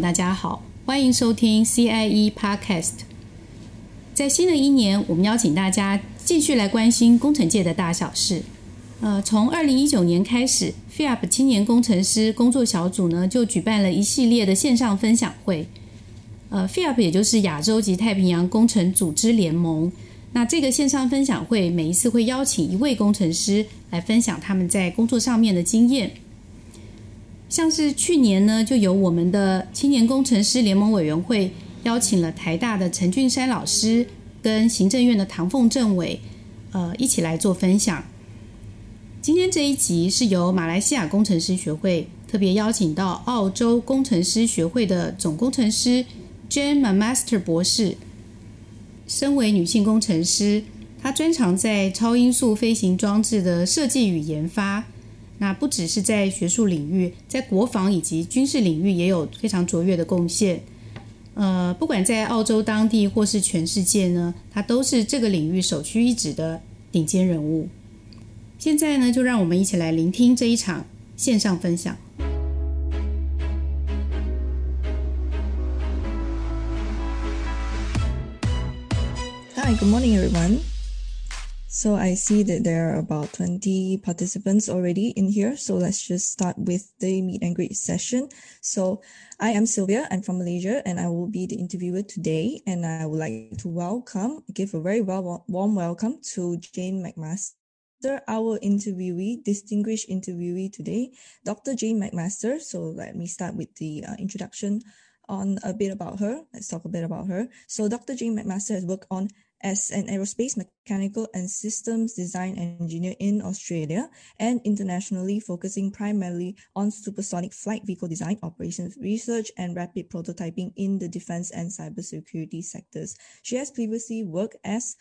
大家好，欢迎收听 CIE Podcast。在新的一年，我们邀请大家继续来关心工程界的大小事。呃，从二零一九年开始，FIAP 青年工程师工作小组呢就举办了一系列的线上分享会。呃，FIAP 也就是亚洲及太平洋工程组织联盟。那这个线上分享会每一次会邀请一位工程师来分享他们在工作上面的经验。像是去年呢，就由我们的青年工程师联盟委员会邀请了台大的陈俊山老师跟行政院的唐凤政委，呃，一起来做分享。今天这一集是由马来西亚工程师学会特别邀请到澳洲工程师学会的总工程师 Jane Master 博士。身为女性工程师，她专长在超音速飞行装置的设计与研发。那不只是在学术领域，在国防以及军事领域也有非常卓越的贡献。呃，不管在澳洲当地或是全世界呢，他都是这个领域首屈一指的顶尖人物。现在呢，就让我们一起来聆听这一场线上分享。Hi, good morning, everyone. So I see that there are about 20 participants already in here. So let's just start with the meet and greet session. So I am Sylvia. I'm from Malaysia and I will be the interviewer today. And I would like to welcome, give a very well, warm welcome to Jane MacMaster, our interviewee, distinguished interviewee today, Dr. Jane MacMaster. So let me start with the uh, introduction on a bit about her. Let's talk a bit about her. So Dr. Jane MacMaster has worked on as an aerospace mechanical and systems design engineer in Australia and internationally focusing primarily on supersonic flight vehicle design, operations research, and rapid prototyping in the defense and cybersecurity sectors. She has previously worked as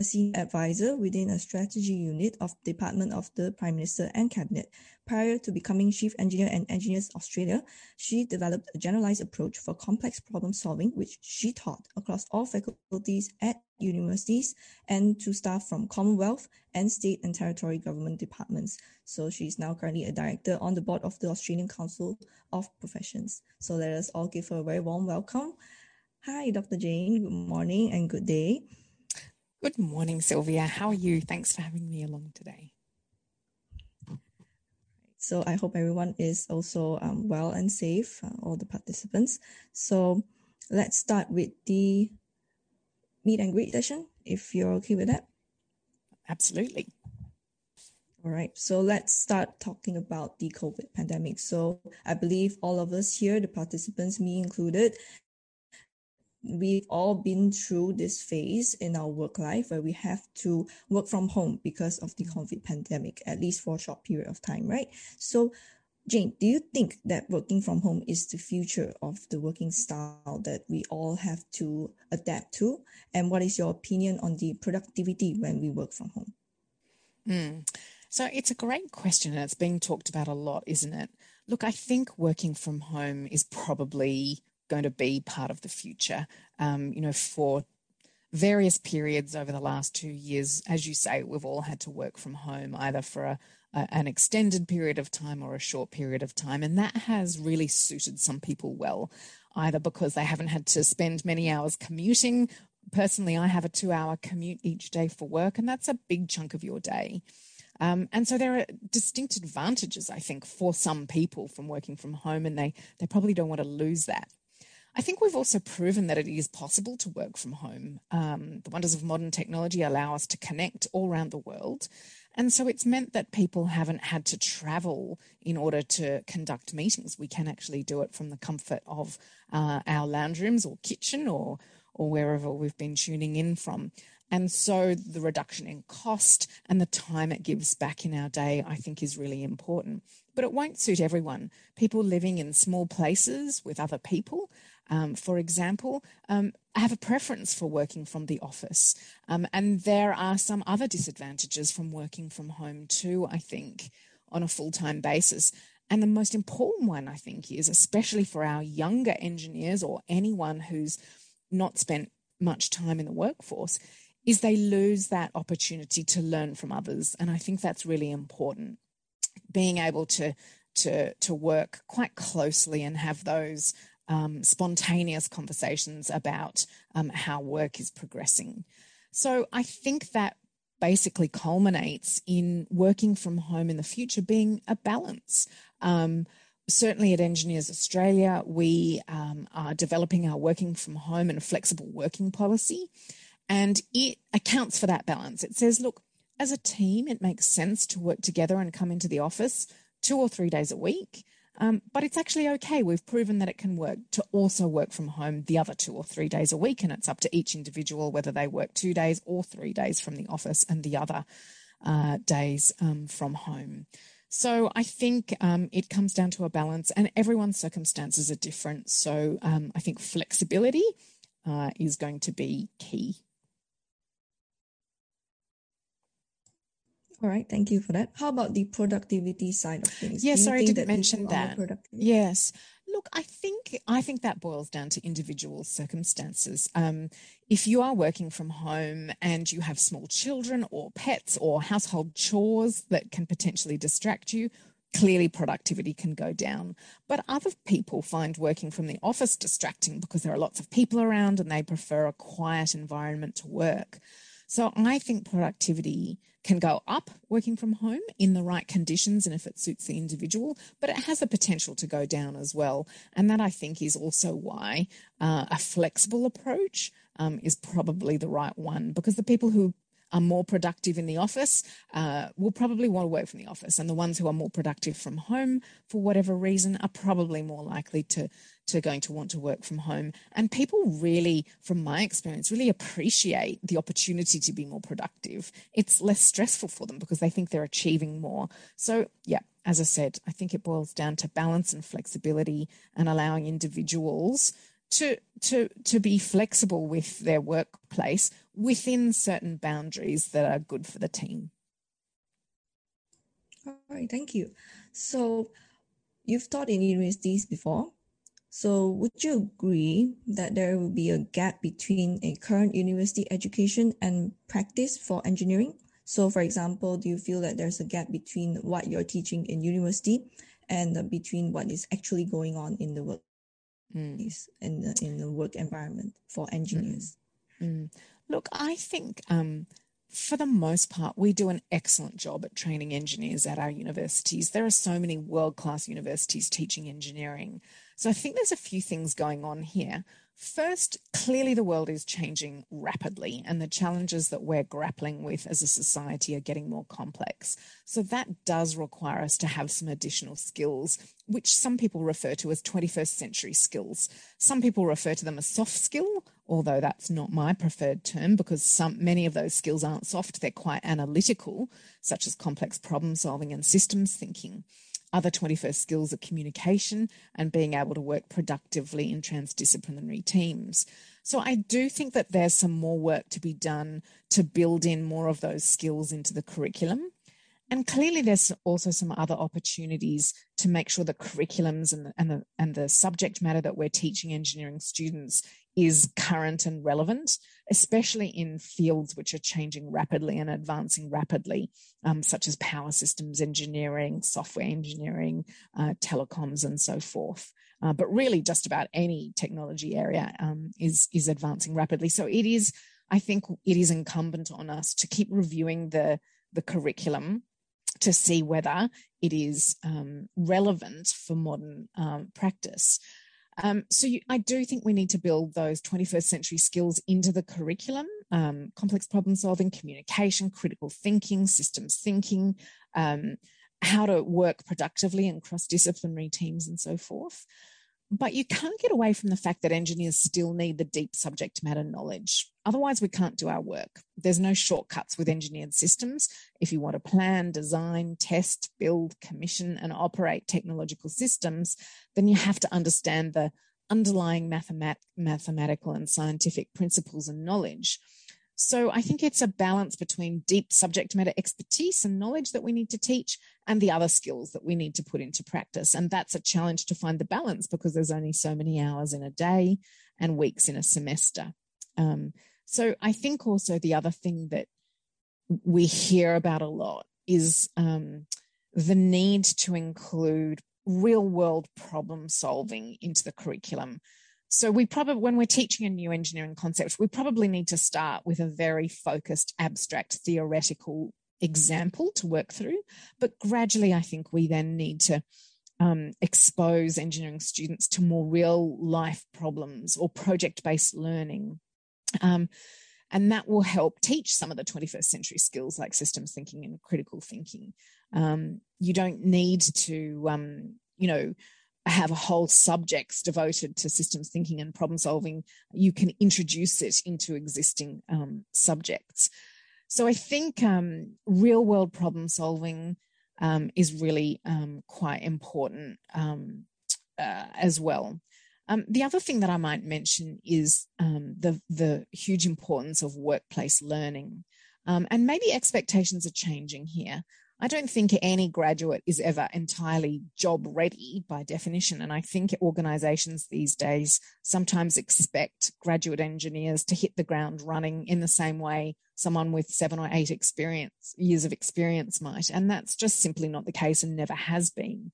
a senior advisor within a strategy unit of Department of the Prime Minister and Cabinet. Prior to becoming Chief Engineer and Engineers Australia, she developed a generalized approach for complex problem solving, which she taught across all faculties at universities and to staff from Commonwealth and state and territory government departments. So she's now currently a director on the board of the Australian Council of Professions. So let us all give her a very warm welcome. Hi, Dr. Jane. Good morning and good day. Good morning, Sylvia. How are you? Thanks for having me along today. So I hope everyone is also um, well and safe, uh, all the participants. So let's start with the meet and greet session, if you're okay with that. Absolutely. All right, so let's start talking about the COVID pandemic. So I believe all of us here, the participants, me included, we've all been through this phase in our work life where we have to work from home because of the COVID pandemic, at least for a short period of time, right? So, Jane, do you think that working from home is the future of the working style that we all have to adapt to? And what is your opinion on the productivity when we work from home? Mm. So, it's a great question and it's being talked about a lot, isn't it? Look, I think working from home is probably going to be part of the future. Um, you know, for various periods over the last two years, as you say, we've all had to work from home either for a, a, an extended period of time or a short period of time. And that has really suited some people well, either because they haven't had to spend many hours commuting. Personally, I have a two hour commute each day for work, and that's a big chunk of your day. Um, and so there are distinct advantages, I think, for some people from working from home, and they, they probably don't want to lose that. I think we've also proven that it is possible to work from home. Um, the wonders of modern technology allow us to connect all around the world. And so it's meant that people haven't had to travel in order to conduct meetings. We can actually do it from the comfort of uh, our lounge rooms or kitchen or, or wherever we've been tuning in from. And so the reduction in cost and the time it gives back in our day, I think, is really important. But it won't suit everyone. People living in small places with other people um, for example, um, have a preference for working from the office. Um, and there are some other disadvantages from working from home too, I think, on a full time basis. And the most important one, I think, is especially for our younger engineers or anyone who's not spent much time in the workforce, is they lose that opportunity to learn from others. And I think that's really important. Being able to to, to work quite closely and have those um, spontaneous conversations about um, how work is progressing. So I think that basically culminates in working from home in the future being a balance. Um, certainly at Engineers Australia, we um, are developing our working from home and flexible working policy, and it accounts for that balance. It says, look, as a team, it makes sense to work together and come into the office two or three days a week. Um, but it's actually okay. We've proven that it can work to also work from home the other two or three days a week. And it's up to each individual whether they work two days or three days from the office and the other uh, days um, from home. So I think um, it comes down to a balance, and everyone's circumstances are different. So um, I think flexibility uh, is going to be key. All right, thank you for that. How about the productivity side of things? Yeah, sorry, I didn't mention that. Yes. Look, I think I think that boils down to individual circumstances. Um, if you are working from home and you have small children or pets or household chores that can potentially distract you, clearly productivity can go down. But other people find working from the office distracting because there are lots of people around and they prefer a quiet environment to work. So I think productivity can go up working from home in the right conditions and if it suits the individual, but it has a potential to go down as well. And that I think is also why uh, a flexible approach um, is probably the right one because the people who are more productive in the office uh, will probably want to work from the office, and the ones who are more productive from home for whatever reason are probably more likely to to going to want to work from home. And people really, from my experience, really appreciate the opportunity to be more productive. It's less stressful for them because they think they're achieving more. So, yeah, as I said, I think it boils down to balance and flexibility and allowing individuals to to to be flexible with their workplace within certain boundaries that are good for the team. All right, thank you. So you've taught in universities before. So would you agree that there will be a gap between a current university education and practice for engineering? So for example, do you feel that there's a gap between what you're teaching in university and between what is actually going on in the work mm. in the in the work environment for engineers? Mm. Mm. Look, I think um, for the most part, we do an excellent job at training engineers at our universities. There are so many world class universities teaching engineering. So I think there's a few things going on here. First, clearly the world is changing rapidly, and the challenges that we're grappling with as a society are getting more complex. So, that does require us to have some additional skills, which some people refer to as 21st century skills. Some people refer to them as soft skill, although that's not my preferred term because some many of those skills aren't soft, they're quite analytical, such as complex problem solving and systems thinking. Other 21st skills are communication and being able to work productively in transdisciplinary teams. So I do think that there's some more work to be done to build in more of those skills into the curriculum. And clearly, there's also some other opportunities to make sure the curriculums and the, and the, and the subject matter that we're teaching engineering students is current and relevant, especially in fields which are changing rapidly and advancing rapidly, um, such as power systems engineering, software engineering, uh, telecoms, and so forth. Uh, but really, just about any technology area um, is is advancing rapidly. So it is, I think, it is incumbent on us to keep reviewing the the curriculum to see whether it is um, relevant for modern um, practice. Um, so you, I do think we need to build those 21st century skills into the curriculum um, complex problem solving, communication, critical thinking, systems thinking, um, how to work productively in cross disciplinary teams, and so forth. But you can't get away from the fact that engineers still need the deep subject matter knowledge. Otherwise, we can't do our work. There's no shortcuts with engineered systems. If you want to plan, design, test, build, commission, and operate technological systems, then you have to understand the underlying mathemat- mathematical and scientific principles and knowledge. So I think it's a balance between deep subject matter expertise and knowledge that we need to teach and the other skills that we need to put into practice. And that's a challenge to find the balance because there's only so many hours in a day and weeks in a semester. Um, so I think also the other thing that we hear about a lot is um, the need to include real world problem solving into the curriculum. So we probably, when we're teaching a new engineering concept, we probably need to start with a very focused, abstract, theoretical example to work through. But gradually, I think we then need to um, expose engineering students to more real life problems or project based learning. Um, and that will help teach some of the 21st century skills like systems thinking and critical thinking. Um, you don't need to, um, you know, have a whole subjects devoted to systems thinking and problem solving. You can introduce it into existing um, subjects. So I think um, real world problem solving um, is really um, quite important um, uh, as well. Um, the other thing that I might mention is the the huge importance of workplace learning, um, and maybe expectations are changing here. I don't think any graduate is ever entirely job ready by definition. And I think organizations these days sometimes expect graduate engineers to hit the ground running in the same way someone with seven or eight experience years of experience might. And that's just simply not the case and never has been.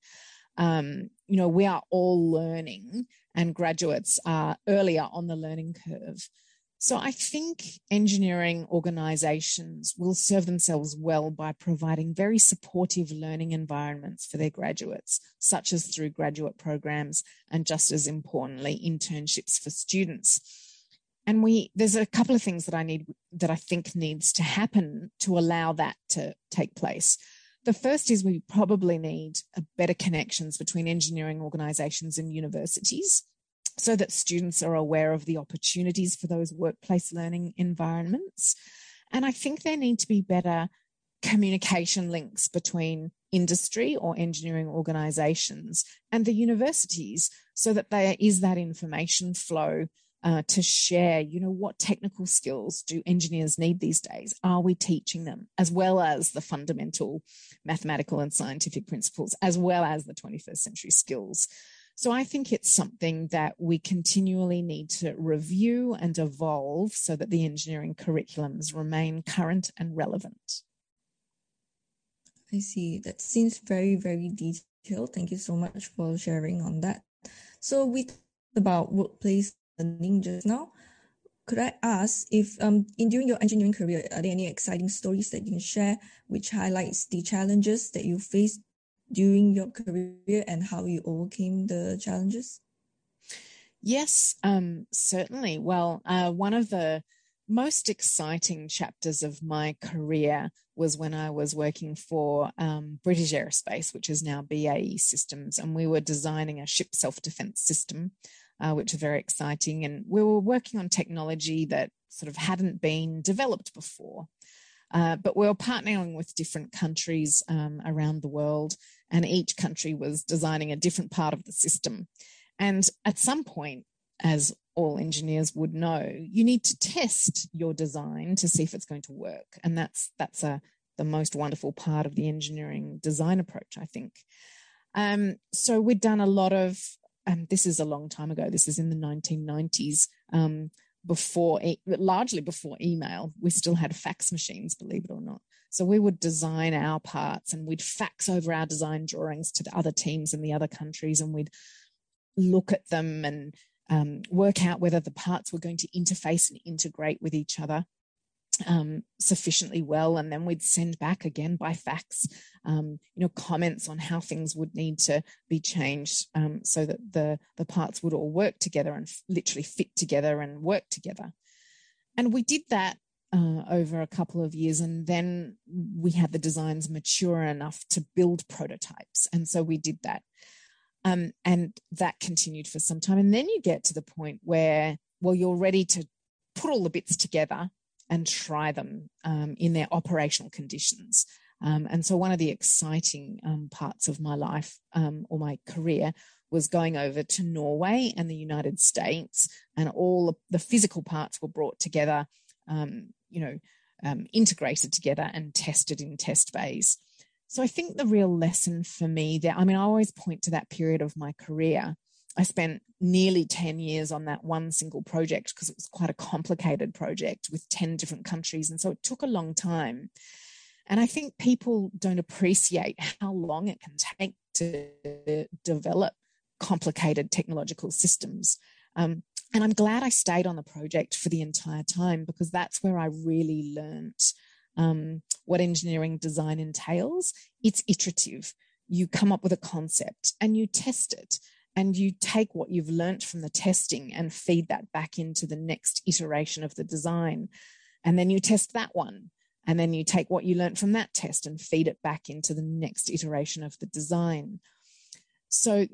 Um, you know, we are all learning and graduates are earlier on the learning curve. So I think engineering organizations will serve themselves well by providing very supportive learning environments for their graduates, such as through graduate programs and just as importantly, internships for students. And we there's a couple of things that I need that I think needs to happen to allow that to take place. The first is we probably need better connections between engineering organizations and universities so that students are aware of the opportunities for those workplace learning environments. And I think there need to be better communication links between industry or engineering organizations and the universities so that there is that information flow uh, to share, you know, what technical skills do engineers need these days? Are we teaching them as well as the fundamental mathematical and scientific principles, as well as the 21st century skills? So I think it's something that we continually need to review and evolve so that the engineering curriculums remain current and relevant. I see. That seems very, very detailed. Thank you so much for sharing on that. So we talked about workplace learning just now. Could I ask if um in during your engineering career, are there any exciting stories that you can share which highlights the challenges that you faced during your career and how you overcame the challenges? Yes, um, certainly. Well, uh, one of the most exciting chapters of my career was when I was working for um, British Aerospace, which is now BAE Systems, and we were designing a ship self defense system, uh, which was very exciting. And we were working on technology that sort of hadn't been developed before. Uh, but we were partnering with different countries um, around the world and each country was designing a different part of the system. And at some point, as all engineers would know, you need to test your design to see if it's going to work. And that's that's a the most wonderful part of the engineering design approach, I think. Um, so we'd done a lot of, um, this is a long time ago, this is in the 1990s, um, before, largely before email. We still had fax machines, believe it or not. So we would design our parts and we'd fax over our design drawings to the other teams in the other countries and we'd look at them and um, work out whether the parts were going to interface and integrate with each other um, sufficiently well. And then we'd send back again by fax, um, you know, comments on how things would need to be changed um, so that the, the parts would all work together and f- literally fit together and work together. And we did that uh, over a couple of years. And then we had the designs mature enough to build prototypes. And so we did that. Um, and that continued for some time. And then you get to the point where, well, you're ready to put all the bits together and try them um, in their operational conditions. Um, and so, one of the exciting um, parts of my life um, or my career was going over to Norway and the United States, and all the physical parts were brought together um, you know, um, integrated together and tested in test bays. So I think the real lesson for me there, I mean, I always point to that period of my career. I spent nearly 10 years on that one single project because it was quite a complicated project with 10 different countries. And so it took a long time. And I think people don't appreciate how long it can take to develop complicated technological systems. Um, and I'm glad I stayed on the project for the entire time because that's where I really learnt um, what engineering design entails. It's iterative. You come up with a concept and you test it and you take what you've learnt from the testing and feed that back into the next iteration of the design. And then you test that one. And then you take what you learnt from that test and feed it back into the next iteration of the design. So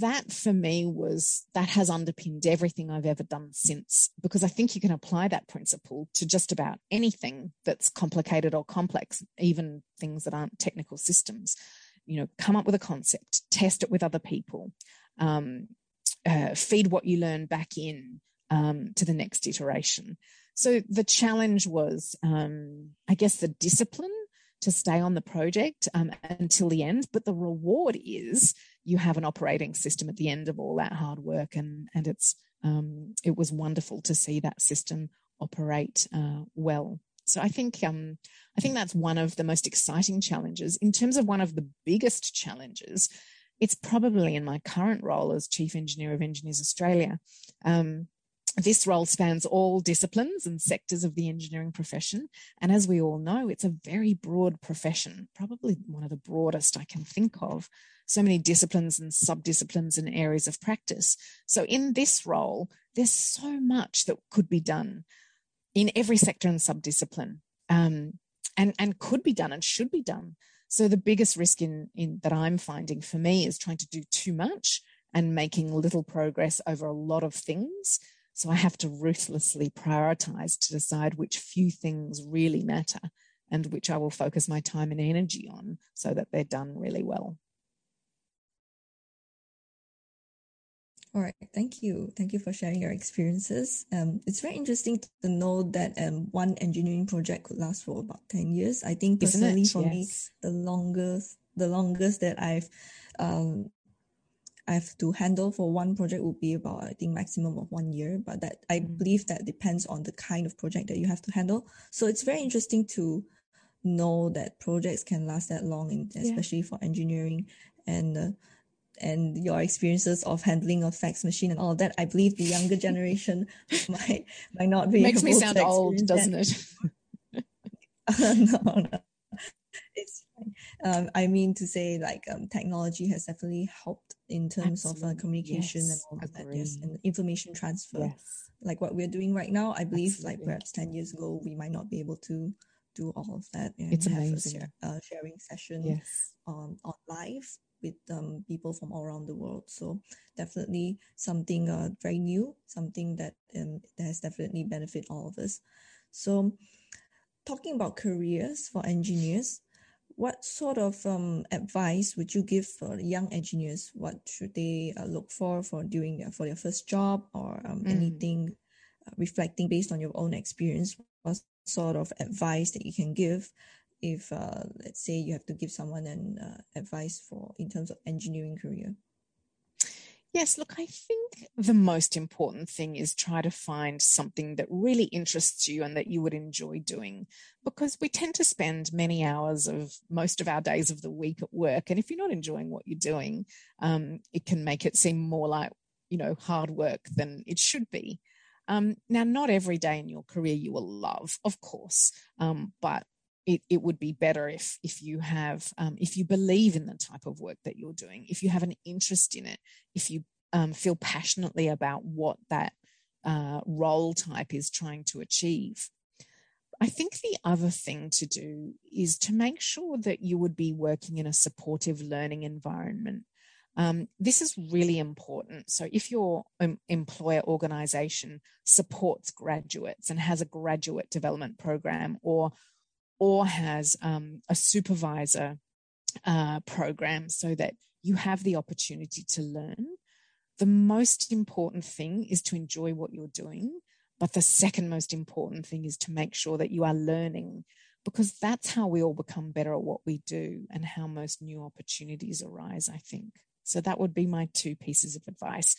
that for me was that has underpinned everything I've ever done since, because I think you can apply that principle to just about anything that's complicated or complex, even things that aren't technical systems. You know, come up with a concept, test it with other people, um, uh, feed what you learn back in um, to the next iteration. So the challenge was, um, I guess, the discipline to stay on the project um, until the end. But the reward is you have an operating system at the end of all that hard work, and and it's um, it was wonderful to see that system operate uh, well. So I think um, I think that's one of the most exciting challenges. In terms of one of the biggest challenges, it's probably in my current role as Chief Engineer of Engineers Australia. Um, this role spans all disciplines and sectors of the engineering profession. And as we all know, it's a very broad profession, probably one of the broadest I can think of. So many disciplines and subdisciplines and areas of practice. So in this role, there's so much that could be done in every sector and subdiscipline, um, and and could be done and should be done. So the biggest risk in in that I'm finding for me is trying to do too much and making little progress over a lot of things so I have to ruthlessly prioritize to decide which few things really matter and which I will focus my time and energy on so that they're done really well. All right, thank you. Thank you for sharing your experiences. Um, it's very interesting to know that um, one engineering project could last for about 10 years. I think personally for yes. me, the longest, the longest that I've um, I have to handle for one project would be about I think maximum of one year, but that I mm. believe that depends on the kind of project that you have to handle. So it's very interesting to know that projects can last that long, in, especially yeah. for engineering and uh, and your experiences of handling a fax machine and all of that. I believe the younger generation might might not be. Makes me sound old, doesn't that. it? no, no, it's fine. Um, I mean to say like um, technology has definitely helped in terms Absolutely. of uh, communication yes. and all of that yes and information transfer yes. like what we're doing right now i believe Absolutely. like perhaps 10 years ago we might not be able to do all of that and it's have amazing. a uh, sharing session yes. um, on live with um, people from all around the world so definitely something uh, very new something that um, that has definitely benefit all of us so talking about careers for engineers what sort of um, advice would you give for young engineers? What should they uh, look for for doing their, for their first job or um, mm. anything uh, reflecting based on your own experience? What sort of advice that you can give if uh, let's say you have to give someone an uh, advice for in terms of engineering career? Yes, look, I think the most important thing is try to find something that really interests you and that you would enjoy doing because we tend to spend many hours of most of our days of the week at work. And if you're not enjoying what you're doing, um, it can make it seem more like, you know, hard work than it should be. Um, now, not every day in your career you will love, of course, um, but it, it would be better if if you have um, if you believe in the type of work that you're doing if you have an interest in it if you um, feel passionately about what that uh, role type is trying to achieve i think the other thing to do is to make sure that you would be working in a supportive learning environment um, this is really important. So, if your um, employer organization supports graduates and has a graduate development program or or has um, a supervisor uh, program so that you have the opportunity to learn. The most important thing is to enjoy what you're doing. But the second most important thing is to make sure that you are learning because that's how we all become better at what we do and how most new opportunities arise, I think. So that would be my two pieces of advice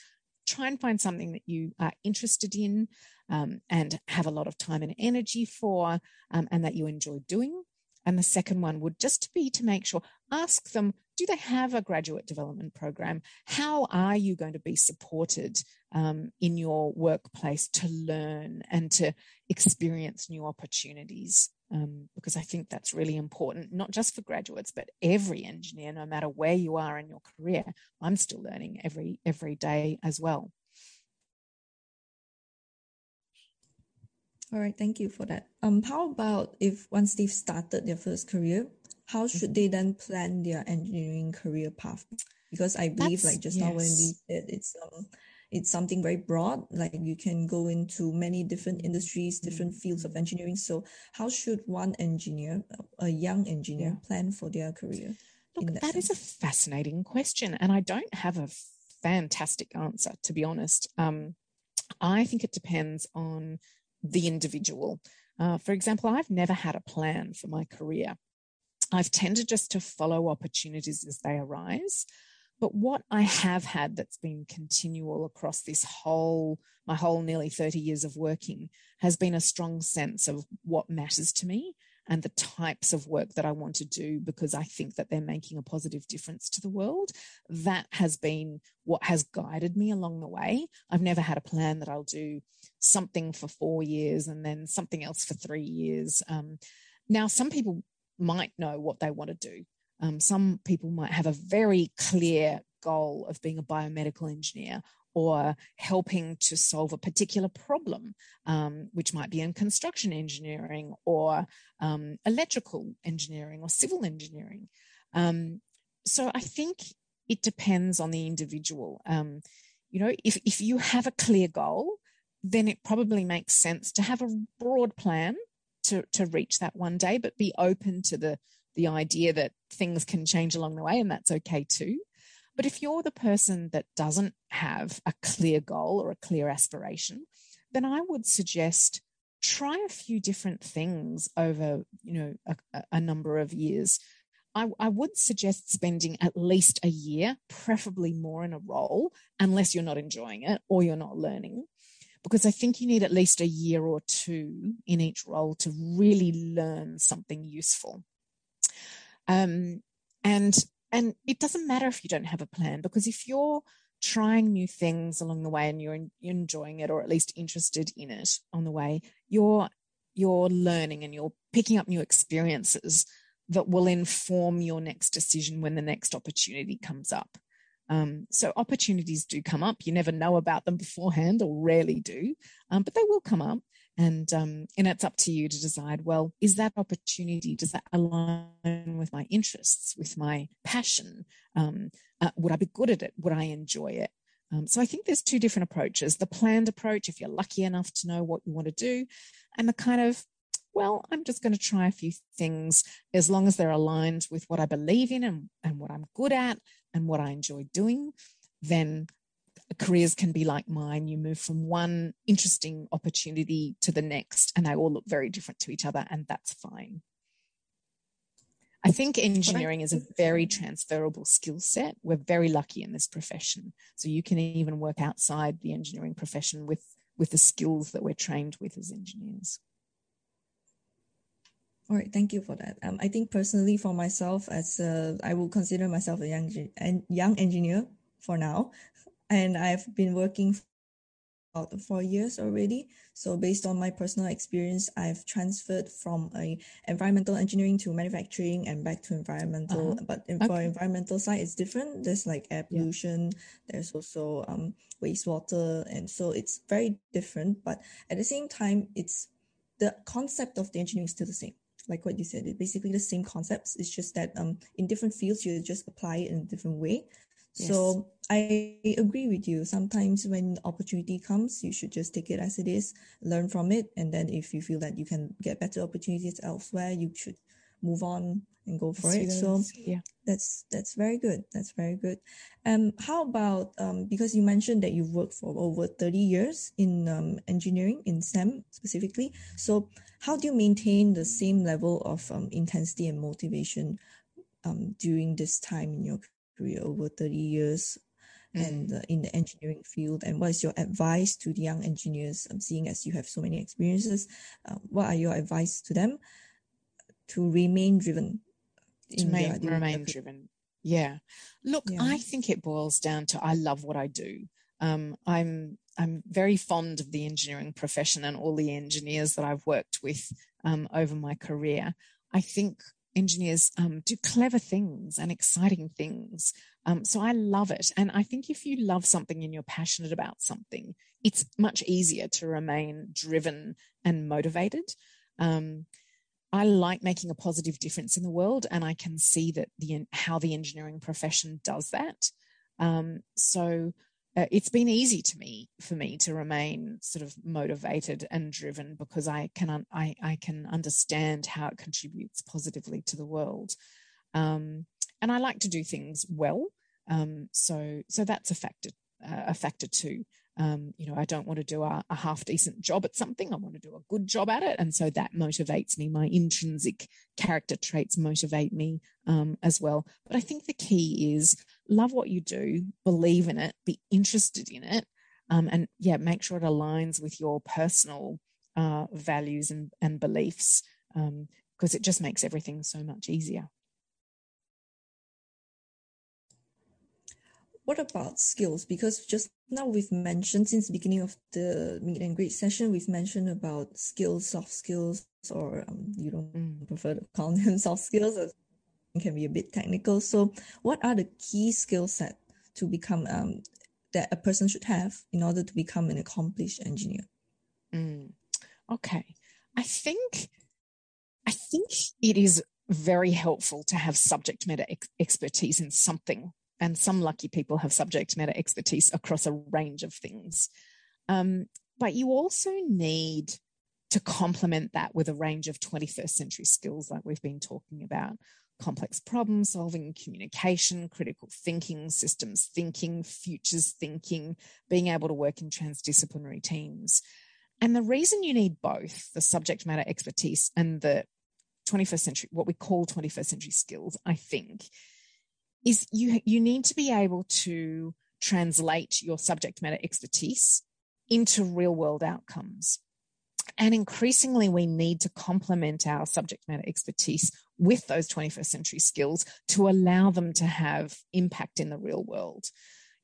try and find something that you are interested in um, and have a lot of time and energy for, um, and that you enjoy doing. And the second one would just be to make sure, ask them, do they have a graduate development program? How are you going to be supported um, in your workplace to learn and to experience new opportunities? Um, because I think that's really important, not just for graduates, but every engineer, no matter where you are in your career. I'm still learning every every day as well. All right, thank you for that. Um, how about if once they've started their first career, how should they then plan their engineering career path? Because I believe, That's, like just yes. now when we said, it's um, it's something very broad. Like you can go into many different industries, different fields of engineering. So, how should one engineer, a young engineer, plan for their career? Look, that, that is a fascinating question, and I don't have a fantastic answer to be honest. Um, I think it depends on the individual. Uh, for example, I've never had a plan for my career. I've tended just to follow opportunities as they arise. But what I have had that's been continual across this whole, my whole nearly 30 years of working has been a strong sense of what matters to me and the types of work that I want to do because I think that they're making a positive difference to the world. That has been what has guided me along the way. I've never had a plan that I'll do something for four years and then something else for three years. Um, now, some people might know what they want to do. Um, some people might have a very clear goal of being a biomedical engineer or helping to solve a particular problem, um, which might be in construction engineering or um, electrical engineering or civil engineering. Um, so I think it depends on the individual. Um, you know, if, if you have a clear goal, then it probably makes sense to have a broad plan to, to reach that one day, but be open to the, the idea that things can change along the way, and that's okay too. But if you're the person that doesn't have a clear goal or a clear aspiration, then I would suggest try a few different things over, you know, a, a number of years. I, I, would suggest spending at least a year, preferably more in a role, unless you're not enjoying it or you're not learning. Because I think you need at least a year or two in each role to really learn something useful. Um, and and it doesn't matter if you don't have a plan because if you're trying new things along the way and you're, you're enjoying it or at least interested in it on the way, you're you're learning and you're picking up new experiences that will inform your next decision when the next opportunity comes up. Um, so opportunities do come up. You never know about them beforehand, or rarely do, um, but they will come up and um, and it's up to you to decide well is that opportunity does that align with my interests with my passion? Um, uh, would i be good at it? Would i enjoy it? Um, so i think there's two different approaches. The planned approach if you're lucky enough to know what you want to do and the kind of well i'm just going to try a few things as long as they're aligned with what i believe in and, and what i'm good at and what i enjoy doing then careers can be like mine. You move from one interesting opportunity to the next, and they all look very different to each other, and that's fine. I think engineering is a very transferable skill set. We're very lucky in this profession. So you can even work outside the engineering profession with, with the skills that we're trained with as engineers. All right, thank you for that. Um, I think personally for myself, as a, I will consider myself a young and young engineer for now and I've been working for four years already. So based on my personal experience, I've transferred from a environmental engineering to manufacturing and back to environmental. Uh-huh. But okay. for environmental side, it's different. There's like air pollution. Yeah. There's also um, wastewater, and so it's very different. But at the same time, it's the concept of the engineering is still the same. Like what you said, it's basically the same concepts. It's just that um, in different fields, you just apply it in a different way. Yes. So I agree with you. Sometimes when opportunity comes, you should just take it as it is, learn from it, and then if you feel that you can get better opportunities elsewhere, you should move on and go for it. So yeah, that's that's very good. That's very good. Um, how about um, because you mentioned that you've worked for over thirty years in um, engineering in STEM specifically. So how do you maintain the same level of um, intensity and motivation um, during this time in your career over 30 years. And uh, in the engineering field and what is your advice to the young engineers um, seeing as you have so many experiences uh, what are your advice to them to remain driven? To remain, remain driven. Yeah. Look, yeah. I think it boils down to I love what I do. Um, I'm I'm very fond of the engineering profession and all the engineers that I've worked with um, over my career. I think engineers um, do clever things and exciting things. Um, so I love it. And I think if you love something and you're passionate about something, it's much easier to remain driven and motivated. Um, I like making a positive difference in the world, and I can see that the how the engineering profession does that. Um, so uh, it's been easy to me for me to remain sort of motivated and driven because I can un- I, I can understand how it contributes positively to the world, um, and I like to do things well. Um, so so that's a factor uh, a factor too. Um, you know, I don't want to do a, a, half decent job at something. I want to do a good job at it. And so that motivates me. My intrinsic character traits motivate me um, as well. But I think the key is love what you do, believe in it, be interested in it. Um, and yeah, make sure it aligns with your personal uh, values and, and beliefs because um, it just makes everything so much easier. What about skills? Because just now we've mentioned since the beginning of the meet and greet session, we've mentioned about skills, soft skills, or um, you don't mm. prefer to call them soft skills. It can be a bit technical. So, what are the key skill set to become um, that a person should have in order to become an accomplished engineer? Mm. Okay, I think I think it is very helpful to have subject matter ex- expertise in something and some lucky people have subject matter expertise across a range of things. Um, but you also need to complement that with a range of 21st century skills like we've been talking about complex problem solving, communication, critical thinking, systems thinking, futures thinking, being able to work in transdisciplinary teams. And the reason you need both the subject matter expertise and the 21st century, what we call 21st century skills, I think, is you you need to be able to translate your subject matter expertise into real world outcomes. And increasingly, we need to complement our subject matter expertise with those 21st century skills to allow them to have impact in the real world.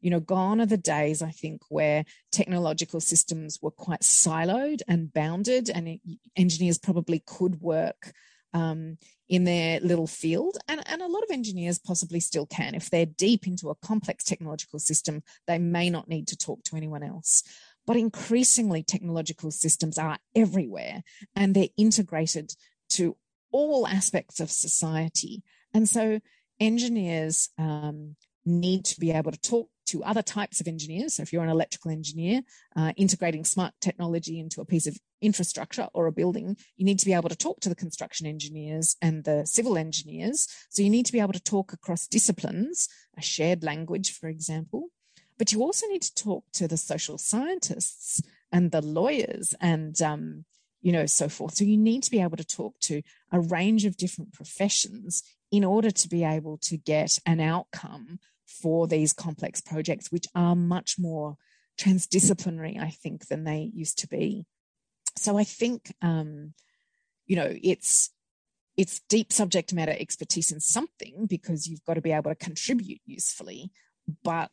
You know, gone are the days, I think, where technological systems were quite siloed and bounded, and engineers probably could work um, in their little field. And, and a lot of engineers possibly still can. If they're deep into a complex technological system, they may not need to talk to anyone else. But increasingly, technological systems are everywhere and they're integrated to all aspects of society. And so engineers um, need to be able to talk to other types of engineers. So if you're an electrical engineer, uh, integrating smart technology into a piece of infrastructure or a building, you need to be able to talk to the construction engineers and the civil engineers. So you need to be able to talk across disciplines, a shared language, for example. But you also need to talk to the social scientists and the lawyers and um, you know so forth. So you need to be able to talk to a range of different professions in order to be able to get an outcome for these complex projects, which are much more transdisciplinary, I think, than they used to be. So I think, um, you know, it's it's deep subject matter expertise in something because you've got to be able to contribute usefully, but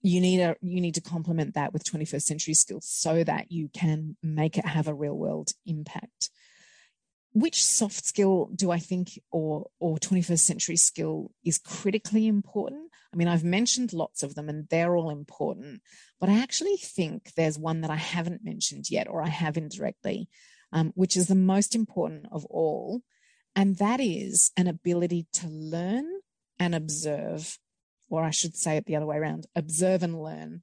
you need a you need to complement that with 21st century skills so that you can make it have a real world impact which soft skill do I think or or 21st century skill is critically important? I mean, I've mentioned lots of them and they're all important, but I actually think there's one that I haven't mentioned yet or I have indirectly, um, which is the most important of all, and that is an ability to learn and observe, or I should say it the other way around, observe and learn.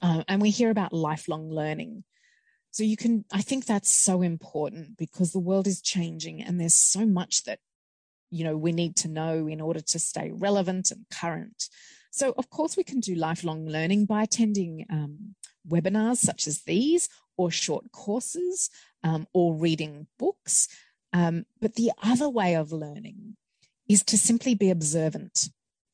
Uh, and we hear about lifelong learning. So you can, I think that's so important because the world is changing and there's so much that, you know, we need to know in order to stay relevant and current. So, of course, we can do lifelong learning by attending um, webinars such as these, or short courses, um, or reading books. Um, but the other way of learning is to simply be observant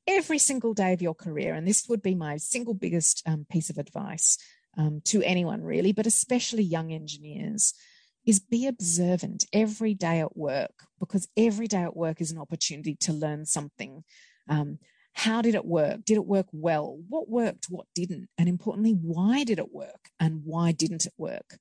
every single day of your career. And this would be my single biggest um, piece of advice um, to anyone really, but especially young engineers, is be observant every day at work because every day at work is an opportunity to learn something. Um, how did it work? Did it work well? What worked? What didn't? And importantly, why did it work? And why didn't it work?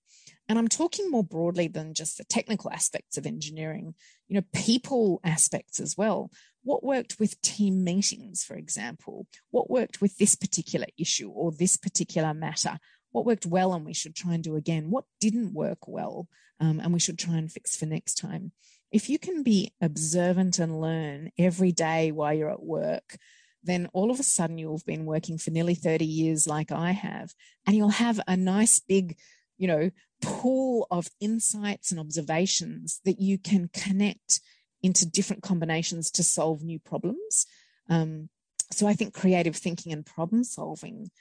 And I'm talking more broadly than just the technical aspects of engineering, you know, people aspects as well. What worked with team meetings, for example? What worked with this particular issue or this particular matter? What worked well and we should try and do again? What didn't work well um, and we should try and fix for next time? If you can be observant and learn every day while you're at work, then all of a sudden you'll have been working for nearly 30 years like I have, and you'll have a nice big, you know, pool of insights and observations that you can connect into different combinations to solve new problems. Um, so I think creative thinking and problem solving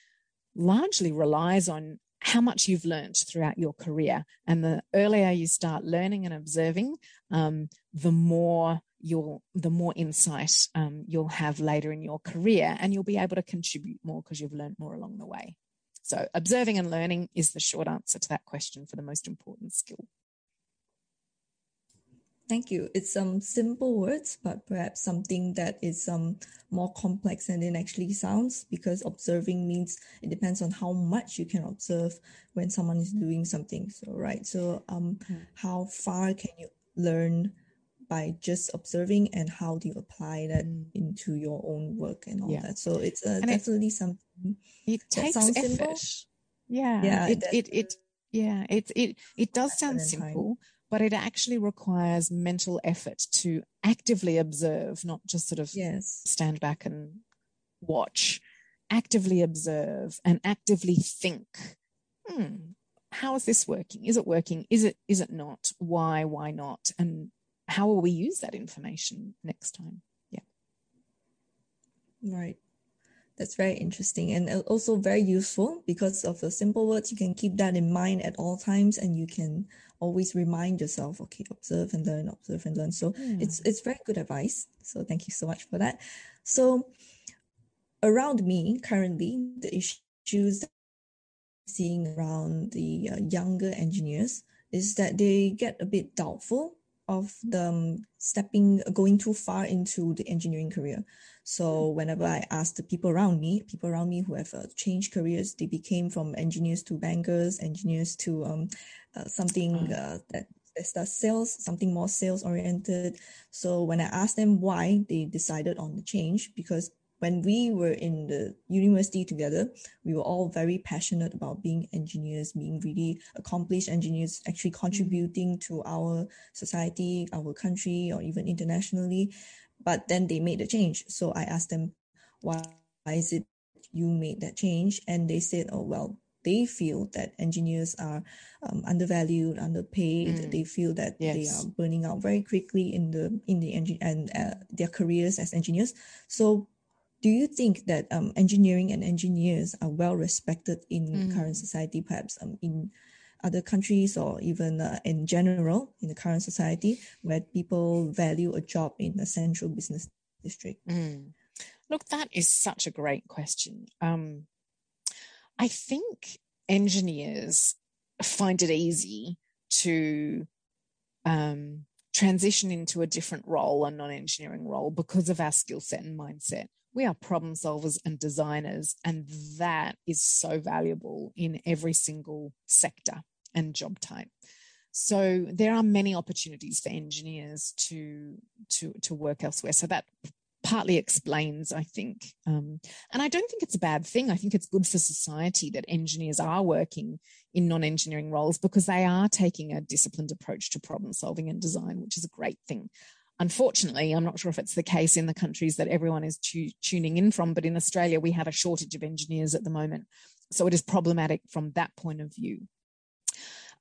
largely relies on how much you've learned throughout your career. And the earlier you start learning and observing, um, the more you'll the more insight um, you'll have later in your career, and you'll be able to contribute more because you've learned more along the way. So, observing and learning is the short answer to that question for the most important skill. Thank you. It's some um, simple words, but perhaps something that is um more complex than it actually sounds because observing means it depends on how much you can observe when someone is doing something. So right. So um mm-hmm. how far can you learn by just observing and how do you apply that mm. into your own work and all yeah. that. So it's uh, definitely it, something it takes effort. Simple. Yeah. Yeah. It, it, it, yeah, it, it, it does sound simple, time. But it actually requires mental effort to actively observe, not just sort of yes. stand back and watch, actively observe and actively think, hmm, how is this working? Is it working? Is it, is it not? Why, why not? And how will we use that information next time? Yeah. Right. That's very interesting and also very useful because of the simple words. You can keep that in mind at all times and you can always remind yourself, okay, observe and learn, observe and learn. So yeah. it's it's very good advice. So thank you so much for that. So around me currently, the issues seeing around the uh, younger engineers is that they get a bit doubtful of them stepping going too far into the engineering career so whenever i ask the people around me people around me who have uh, changed careers they became from engineers to bankers engineers to um, uh, something mm. uh, that does sales something more sales oriented so when i asked them why they decided on the change because when we were in the university together, we were all very passionate about being engineers, being really accomplished engineers, actually mm. contributing to our society, our country, or even internationally. But then they made the change. So I asked them, why is it you made that change? And they said, oh, well, they feel that engineers are um, undervalued, underpaid. Mm. They feel that yes. they are burning out very quickly in the in the engine and uh, their careers as engineers. So do you think that um, engineering and engineers are well respected in mm. current society, perhaps um, in other countries or even uh, in general in the current society where people value a job in a central business district? Mm. Look, that is such a great question. Um, I think engineers find it easy to um, transition into a different role, a non engineering role, because of our skill set and mindset we are problem solvers and designers, and that is so valuable in every single sector and job type. So there are many opportunities for engineers to to to work elsewhere. So that partly explains, I think, um, and I don't think it's a bad thing. I think it's good for society that engineers are working in non-engineering roles because they are taking a disciplined approach to problem solving and design, which is a great thing. Unfortunately, I'm not sure if it's the case in the countries that everyone is tu- tuning in from, but in Australia, we have a shortage of engineers at the moment. So it is problematic from that point of view.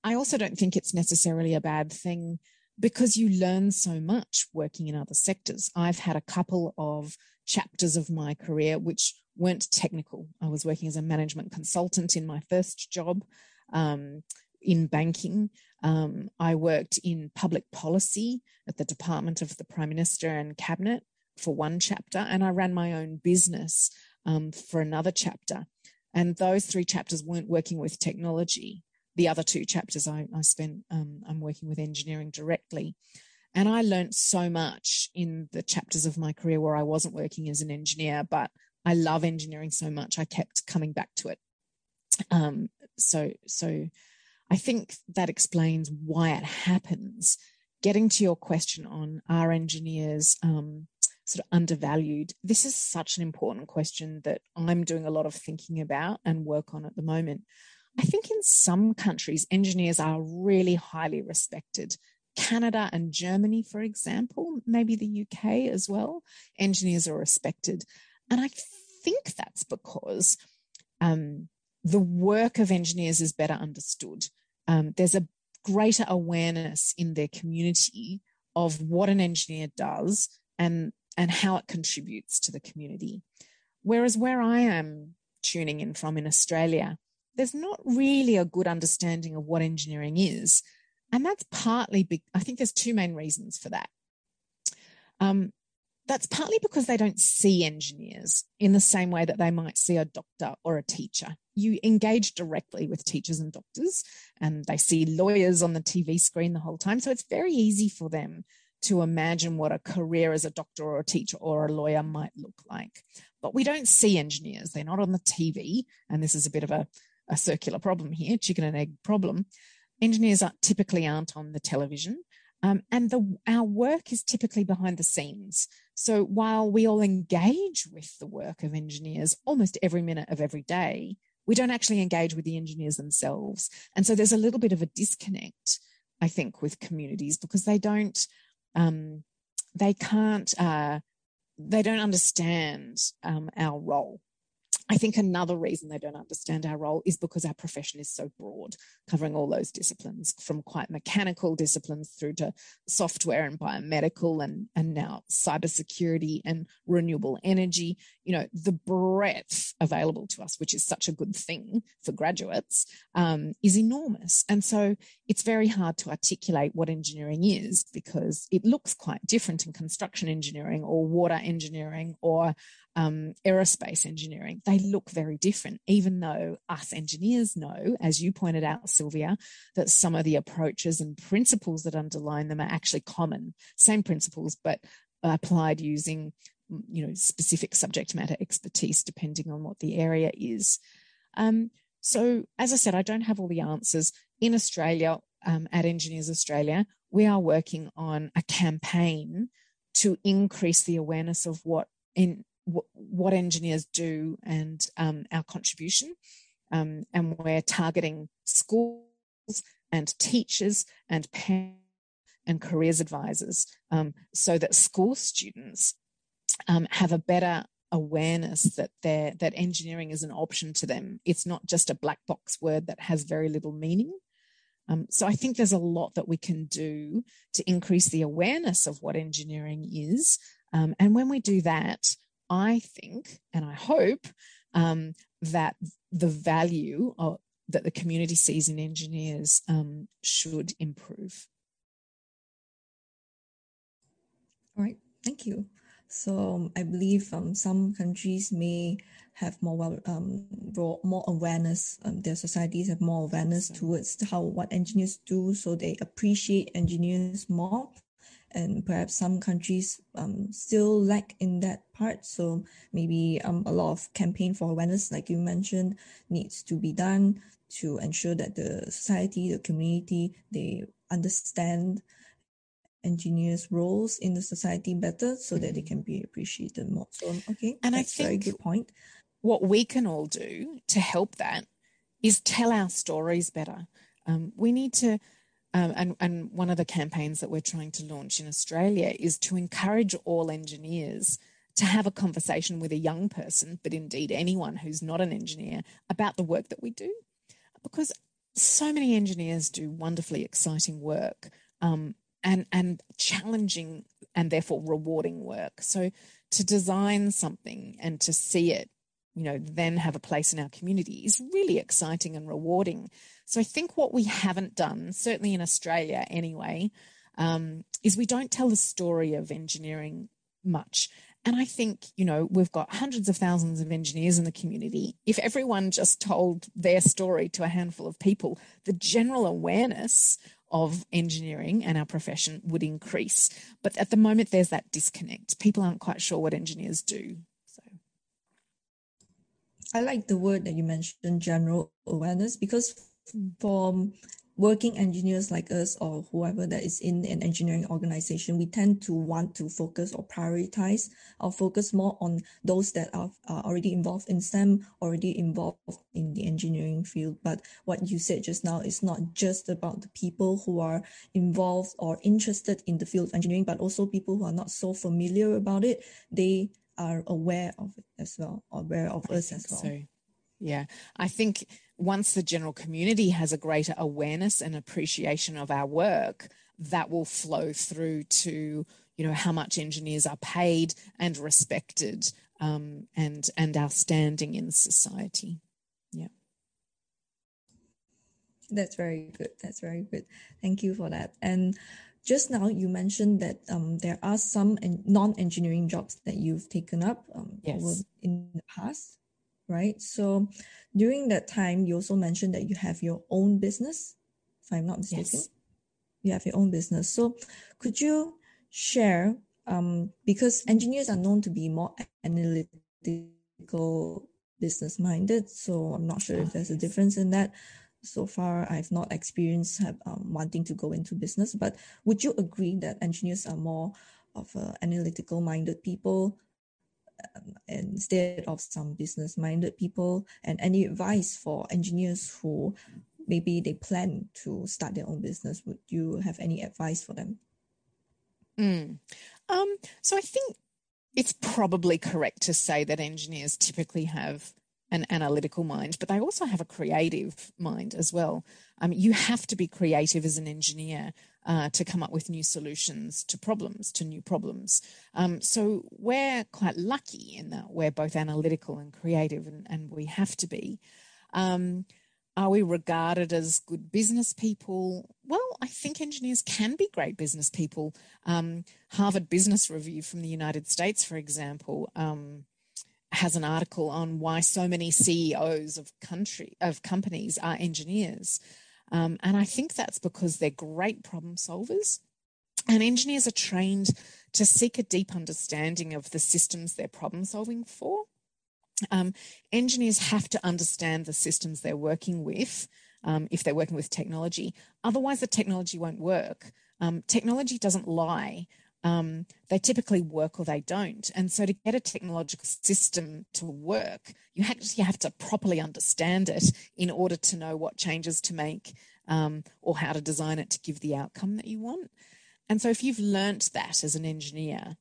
I also don't think it's necessarily a bad thing because you learn so much working in other sectors. I've had a couple of chapters of my career which weren't technical. I was working as a management consultant in my first job. Um, in banking. Um, I worked in public policy at the Department of the Prime Minister and Cabinet for one chapter, and I ran my own business um, for another chapter. And those three chapters weren't working with technology. the other two chapters I, I spent, um, I'm working with engineering directly. And I learned so much in the chapters of my career where I wasn't working as an engineer, but I love engineering so much. I kept coming back to it. Um, so, so I think that explains why it happens. Getting to your question on are engineers um, sort of undervalued? This is such an important question that I'm doing a lot of thinking about and work on at the moment. I think in some countries, engineers are really highly respected. Canada and Germany, for example, maybe the UK as well, engineers are respected. And I think that's because um, the work of engineers is better understood. Um, there's a greater awareness in their community of what an engineer does and and how it contributes to the community. Whereas where I am tuning in from in Australia, there's not really a good understanding of what engineering is. And that's partly, be- I think there's two main reasons for that. Um, that's partly because they don't see engineers in the same way that they might see a doctor or a teacher. You engage directly with teachers and doctors, and they see lawyers on the TV screen the whole time. So it's very easy for them to imagine what a career as a doctor or a teacher or a lawyer might look like. But we don't see engineers, they're not on the TV. And this is a bit of a, a circular problem here, chicken and egg problem. Engineers are, typically aren't on the television. Um, and the, our work is typically behind the scenes. So while we all engage with the work of engineers almost every minute of every day, we don't actually engage with the engineers themselves. And so there's a little bit of a disconnect, I think, with communities because they don't um, they can't, uh, they don't understand um, our role I think another reason they don't understand our role is because our profession is so broad, covering all those disciplines from quite mechanical disciplines through to software and biomedical and, and now cybersecurity and renewable energy. You know, the breadth available to us, which is such a good thing for graduates, um, is enormous. And so it's very hard to articulate what engineering is because it looks quite different in construction engineering or water engineering or um, aerospace engineering, they look very different, even though us engineers know, as you pointed out, Sylvia, that some of the approaches and principles that underline them are actually common, same principles, but applied using you know specific subject matter expertise depending on what the area is. Um, so as i said i don't have all the answers. In australia um, at engineers australia we are working on a campaign to increase the awareness of what in what engineers do and um, our contribution. Um, and we're targeting schools and teachers and parents and careers advisors um, so that school students um, have a better awareness that that engineering is an option to them. It's not just a black box word that has very little meaning. Um, so I think there's a lot that we can do to increase the awareness of what engineering is. Um, and when we do that, I think and I hope um, that the value of, that the community sees in engineers um, should improve. All right, thank you. So um, I believe um, some countries may have more well, um, more awareness. Um, their societies have more awareness towards how what engineers do, so they appreciate engineers more and perhaps some countries um, still lack in that part. So maybe um, a lot of campaign for awareness, like you mentioned, needs to be done to ensure that the society, the community, they understand engineers' roles in the society better so that they mm-hmm. can be appreciated more. So okay, and I think very good point. What we can all do to help that is tell our stories better. Um, we need to um, and, and one of the campaigns that we're trying to launch in Australia is to encourage all engineers to have a conversation with a young person, but indeed anyone who's not an engineer, about the work that we do. Because so many engineers do wonderfully exciting work um, and, and challenging and therefore rewarding work. So to design something and to see it, you know, then have a place in our community is really exciting and rewarding. So I think what we haven't done, certainly in Australia anyway, um, is we don't tell the story of engineering much. and I think, you know, we've got hundreds of thousands of engineers in the community. If everyone just told their story to a handful of people, the general awareness of engineering and our profession would increase. But at the moment, there's that disconnect. People aren't quite sure what engineers do. I like the word that you mentioned, general awareness, because for working engineers like us or whoever that is in an engineering organization, we tend to want to focus or prioritize or focus more on those that are, are already involved in STEM, already involved in the engineering field. But what you said just now is not just about the people who are involved or interested in the field of engineering, but also people who are not so familiar about it. They are aware of it as well, aware of us as well. So. Yeah, I think once the general community has a greater awareness and appreciation of our work, that will flow through to you know how much engineers are paid and respected um, and and our standing in society. Yeah. That's very good. That's very good. Thank you for that. And just now you mentioned that um, there are some non-engineering jobs that you've taken up um, yes. in the past right? So during that time, you also mentioned that you have your own business, if I'm not mistaken. Yes. You have your own business. So could you share, um, because engineers are known to be more analytical, business minded. So I'm not sure if there's a difference in that. So far, I've not experienced have, um, wanting to go into business, but would you agree that engineers are more of uh, analytical minded people um, instead of some business minded people and any advice for engineers who maybe they plan to start their own business would you have any advice for them mm. um, so i think it's probably correct to say that engineers typically have an analytical mind, but they also have a creative mind as well. Um, you have to be creative as an engineer uh, to come up with new solutions to problems, to new problems. Um, so we're quite lucky in that we're both analytical and creative, and, and we have to be. Um, are we regarded as good business people? Well, I think engineers can be great business people. Um, Harvard Business Review from the United States, for example, um, has an article on why so many CEOs of country of companies are engineers. Um, and I think that's because they're great problem solvers. And engineers are trained to seek a deep understanding of the systems they're problem solving for. Um, engineers have to understand the systems they're working with um, if they're working with technology. Otherwise, the technology won't work. Um, technology doesn't lie um, they typically work or they don't. And so to get a technological system to work, you actually have to properly understand it in order to know what changes to make um, or how to design it to give the outcome that you want. And so if you've learnt that as an engineer,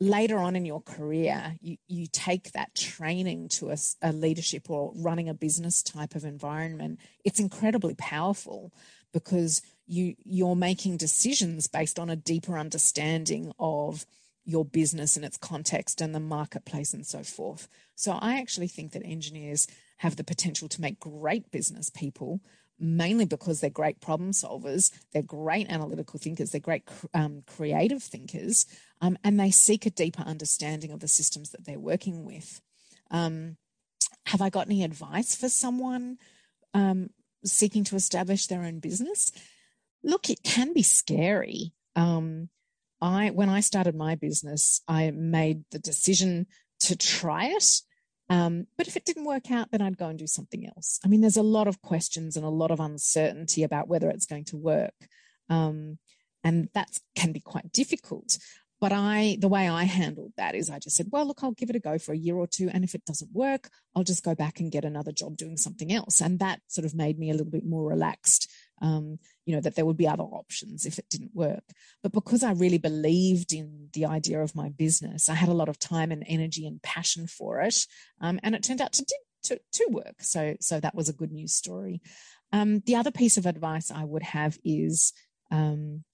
later on in your career, you, you take that training to a, a leadership or running a business type of environment, it's incredibly powerful because you you're making decisions based on a deeper understanding of your business and its context and the marketplace and so forth. So I actually think that engineers have the potential to make great business people mainly because they're great problem solvers, they're great analytical thinkers, they're great um, creative thinkers, um, and they seek a deeper understanding of the systems that they're working with. Um, have I got any advice for someone um, seeking to establish their own business? Look, it can be scary. Um, I when I started my business, I made the decision to try it. Um, but if it didn't work out, then I'd go and do something else. I mean, there's a lot of questions and a lot of uncertainty about whether it's going to work. Um, and that can be quite difficult. But I, the way I handled that is I just said, well, look, I'll give it a go for a year or two. And if it doesn't work, I'll just go back and get another job doing something else. And that sort of made me a little bit more relaxed um, you know, that there would be other options if it didn't work. But because I really believed in the idea of my business, I had a lot of time and energy and passion for it. Um, and it turned out to, to, to work. So, so that was a good news story. Um, the other piece of advice I would have is um,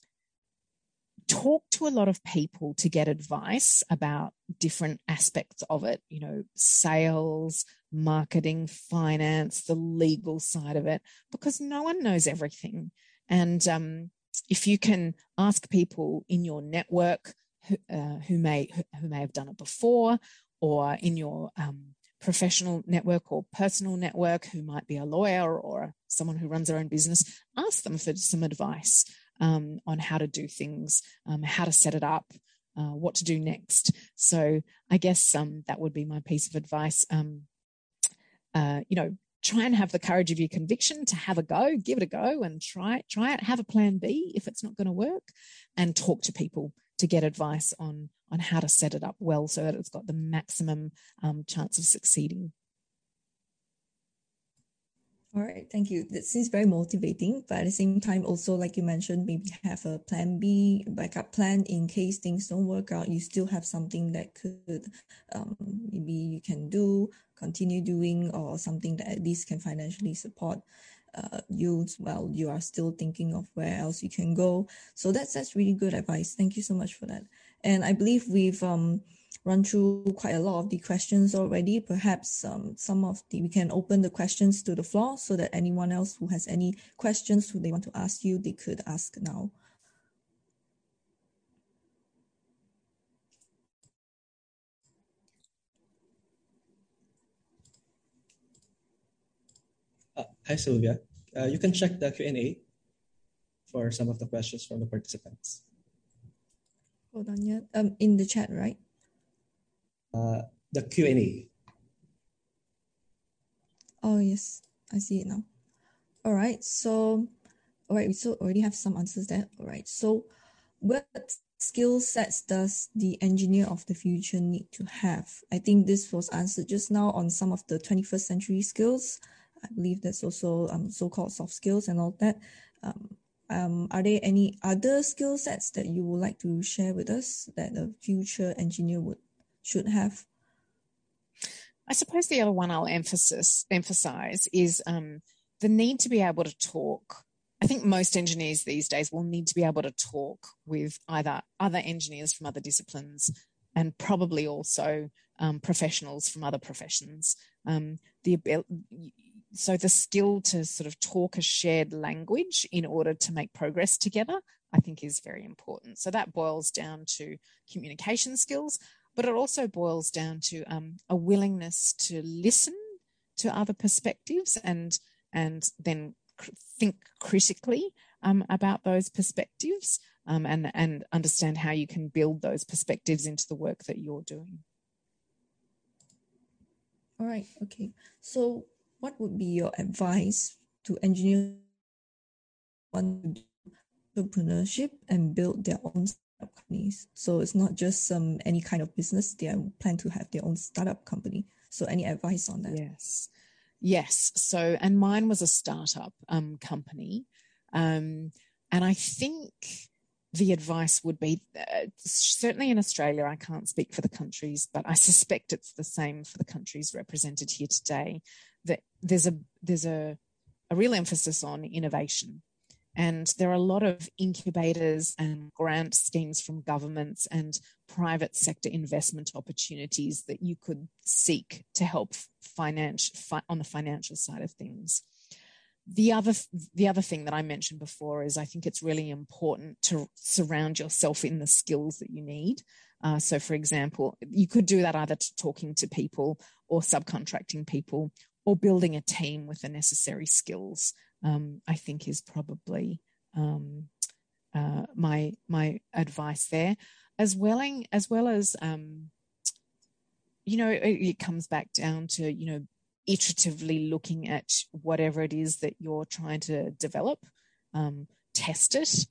talk to a lot of people to get advice about different aspects of it, you know, sales, marketing, finance, the legal side of it, because no one knows everything. And um, if you can ask people in your network who, uh, who may who may have done it before, or in your um, professional network or personal network who might be a lawyer or someone who runs their own business, ask them for some advice um, on how to do things, um, how to set it up, uh, what to do next. So I guess um, that would be my piece of advice. Um, uh, you know, try and have the courage of your conviction to have a go, give it a go, and try it. Try it. Have a plan B if it's not going to work, and talk to people to get advice on on how to set it up well so that it's got the maximum um, chance of succeeding. All right, thank you. That seems very motivating, but at the same time, also like you mentioned, maybe have a plan B, backup plan in case things don't work out. You still have something that could um, maybe you can do, continue doing, or something that at least can financially support uh, you while you are still thinking of where else you can go. So that's that's really good advice. Thank you so much for that. And I believe we've um run through quite a lot of the questions already. Perhaps um, some of the, we can open the questions to the floor so that anyone else who has any questions who they want to ask you, they could ask now. Uh, hi, Sylvia. Uh, you can check the Q&A for some of the questions from the participants. Hold on, yeah. Um, in the chat, right? Uh, the Q&A. Oh, yes, I see it now. All right, so, all right, we so already have some answers there. All right, so what skill sets does the engineer of the future need to have? I think this was answered just now on some of the 21st century skills. I believe that's also um, so-called soft skills and all that. Um, um, are there any other skill sets that you would like to share with us that a future engineer would should have? I suppose the other one I'll emphasis emphasize is um, the need to be able to talk. I think most engineers these days will need to be able to talk with either other engineers from other disciplines and probably also um, professionals from other professions. Um, the so the skill to sort of talk a shared language in order to make progress together, I think, is very important. So that boils down to communication skills, but it also boils down to um, a willingness to listen to other perspectives and and then cr- think critically um, about those perspectives um, and and understand how you can build those perspectives into the work that you're doing. All right. Okay. So, what would be your advice to engineers want entrepreneurship and build their own companies. So it's not just um, any kind of business. They plan to have their own startup company. So any advice on that? Yes. Yes. So, and mine was a startup um, company. Um, and I think the advice would be uh, certainly in Australia, I can't speak for the countries, but I suspect it's the same for the countries represented here today. That there's a there's a, a real emphasis on innovation and there are a lot of incubators and grant schemes from governments and private sector investment opportunities that you could seek to help finance fi- on the financial side of things. The other, the other thing that I mentioned before is I think it's really important to surround yourself in the skills that you need. Uh, so, for example, you could do that either to talking to people or subcontracting people or building a team with the necessary skills um, I think is probably um, uh, my my advice there, as well as well as um, you know it, it, comes back down to you know iteratively looking at whatever it is that you're trying to develop, um, test it,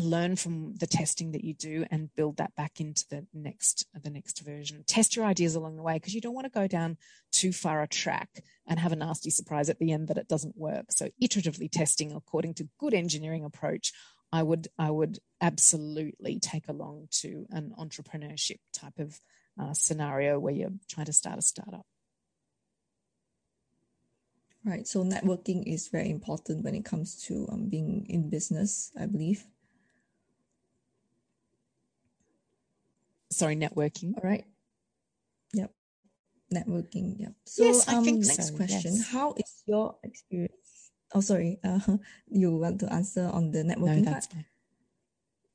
learn from the testing that you do and build that back into the next the next version test your ideas along the way because you don't want to go down too far a track and have a nasty surprise at the end that it doesn't work so iteratively testing according to good engineering approach i would i would absolutely take along to an entrepreneurship type of uh, scenario where you're trying to start a startup Right. So networking is very important when it comes to um, being in business, I believe. Sorry, networking. All right. Yep. Networking. Yep. So yes, I um, think next so, question. Yes. How is your experience? Oh, sorry. Uh, you want to answer on the networking no, that's part? fine.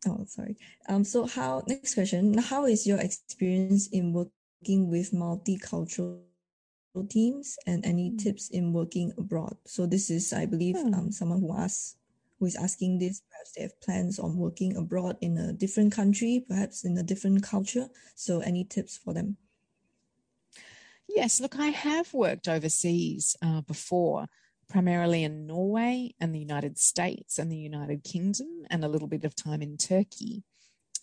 Oh, sorry. Um, so how next question? How is your experience in working with multicultural teams and any mm. tips in working abroad? So this is, I believe, mm. um, someone who asks who is asking this. Perhaps they have plans on working abroad in a different country, perhaps in a different culture. So any tips for them? Yes, look, I have worked overseas uh, before, primarily in Norway and the United States and the United Kingdom, and a little bit of time in Turkey.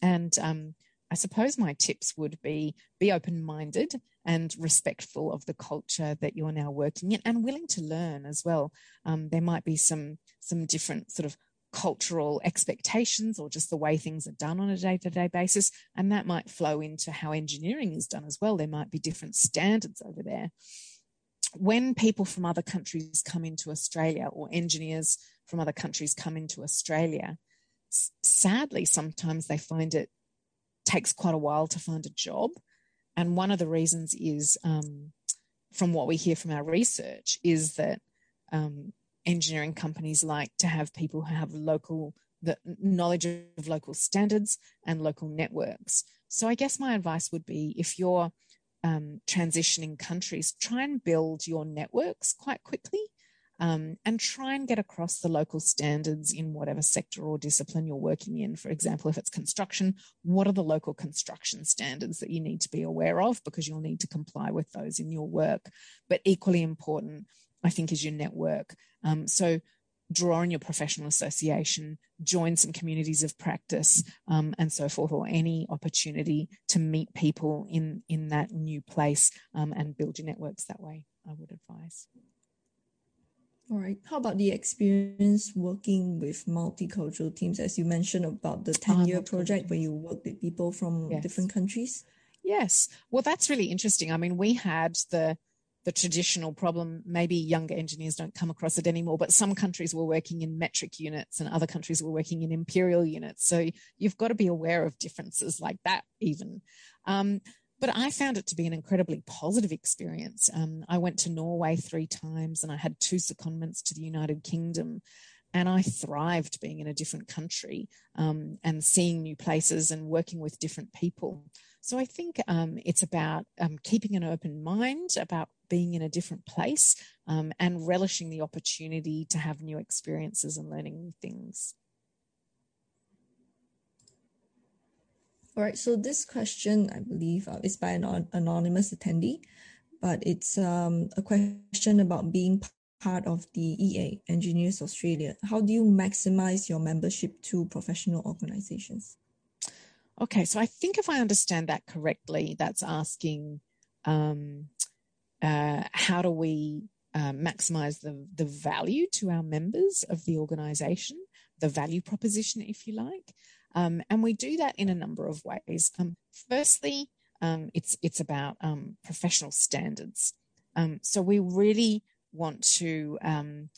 And um, I suppose my tips would be be open minded and respectful of the culture that you're now working in and willing to learn as well. Um, there might be some some different sort of cultural expectations or just the way things are done on a day to day basis. And that might flow into how engineering is done as well. There might be different standards over there. When people from other countries come into Australia or engineers from other countries come into Australia, sadly, sometimes they find it takes quite a while to find a job. And one of the reasons is, um, from what we hear from our research, is that um, engineering companies like to have people who have local the knowledge of local standards and local networks. So I guess my advice would be if you're um, transitioning countries, try and build your networks quite quickly. Um, and try and get across the local standards in whatever sector or discipline you're working in. For example, if it's construction, what are the local construction standards that you need to be aware of because you'll need to comply with those in your work. But equally important, I think, is your network. Um, so draw on your professional association, join some communities of practice, um, and so forth, or any opportunity to meet people in in that new place um, and build your networks that way. I would advise. All right. How about the experience working with multicultural teams, as you mentioned about the 10 year project where you work with people from yes. different countries? Yes. Well, that's really interesting. I mean, we had the the traditional problem. Maybe younger engineers don't come across it anymore, but some countries were working in metric units and other countries were working in imperial units. So you've got to be aware of differences like that, even. Um, but I found it to be an incredibly positive experience. Um, I went to Norway three times and I had two secondments to the United Kingdom. And I thrived being in a different country um, and seeing new places and working with different people. So I think um, it's about um, keeping an open mind, about being in a different place, um, and relishing the opportunity to have new experiences and learning new things. All right, so this question, I believe, uh, is by an anonymous attendee, but it's um, a question about being part of the EA, Engineers Australia. How do you maximize your membership to professional organizations? Okay, so I think if I understand that correctly, that's asking um, uh, how do we uh, maximize the, the value to our members of the organization, the value proposition, if you like. Um, and we do that in a number of ways. Um, firstly, um, it's, it's about um, professional standards. Um, so we really want to um,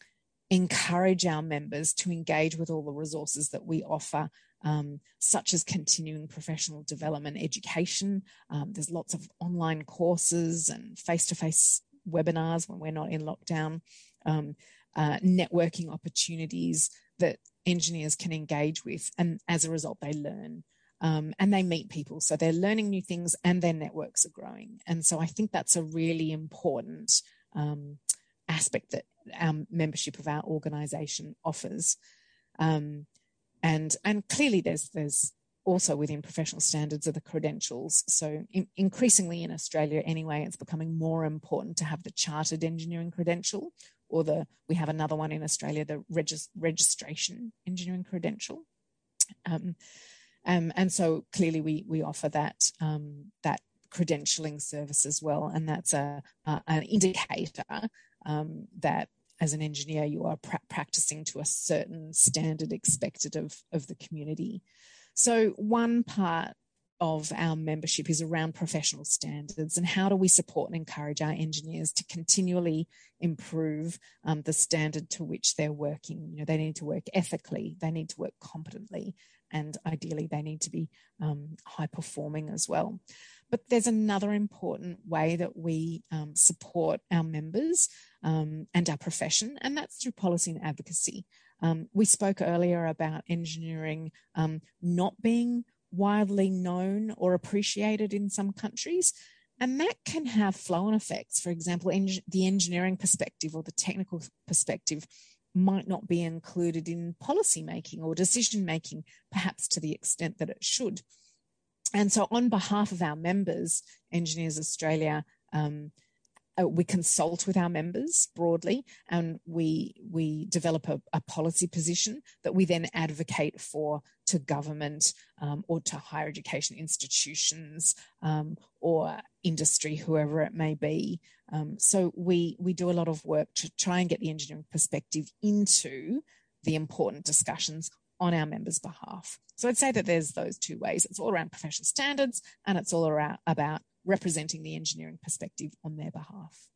encourage our members to engage with all the resources that we offer such as continuing professional development education. There's lots of online courses and face to face webinars when we're not in lockdown, uh, networking opportunities that engineers can engage with. And as a result, they learn. Um, and they meet people. So they're learning new things and their networks are growing. And so I think that's a really important um, aspect that our membership of our organization offers. Um, and and clearly there's there's also within professional standards are the credentials. So in, increasingly in Australia anyway, it's becoming more important to have the chartered engineering credential or the we have another one in Australia, the regis, registration engineering credential. Um, um, and so clearly we we offer that um, that credentialing service as well, and that's a, a an indicator um, that as an engineer, you are pra- practicing to a certain standard expected of, of the community. So, one part of our membership is around professional standards and how do we support and encourage our engineers to continually improve um, the standard to which they're working. You know, they need to work ethically, they need to work competently, and ideally, they need to be um, high performing as well. But there's another important way that we um, support our members um, and our profession, and that's through policy and advocacy. Um, we spoke earlier about engineering um, not being widely known or appreciated in some countries. And that can have flow on effects. For example, eng- the engineering perspective or the technical perspective might not be included in policy making or decision making, perhaps to the extent that it should. And so, on behalf of our members, Engineers Australia, um, uh, we consult with our members broadly and we we develop a, a policy position that we then advocate for to government um, or to higher education institutions um, or industry whoever it may be. Um, so we we do a lot of work to try and get the engineering perspective into the important discussions on our members behalf. So i'd say that there's those two ways. It's all around professional standards and it's all around about representing the engineering perspective on their behalf.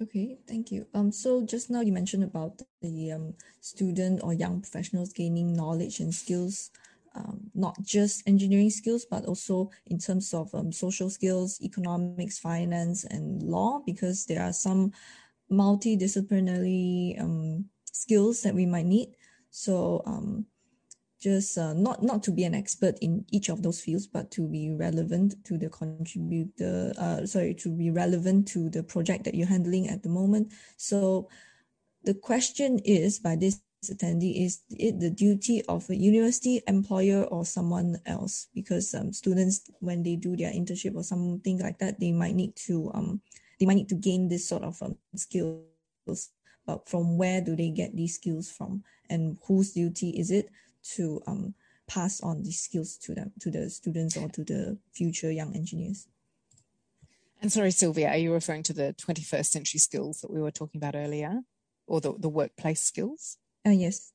Okay, thank you. Um, so just now you mentioned about the um, student or young professionals gaining knowledge and skills, um, not just engineering skills, but also in terms of um, social skills, economics, finance, and law, because there are some multidisciplinary um, skills that we might need. So um, just uh, not not to be an expert in each of those fields, but to be relevant to the contributor. Uh, sorry, to be relevant to the project that you're handling at the moment. So, the question is by this attendee is it the duty of a university employer or someone else because um, students when they do their internship or something like that they might need to um they might need to gain this sort of um, skills but from where do they get these skills from and whose duty is it to um, pass on these skills to them to the students or to the future young engineers. And sorry, Sylvia, are you referring to the 21st century skills that we were talking about earlier, or the, the workplace skills? Uh, yes,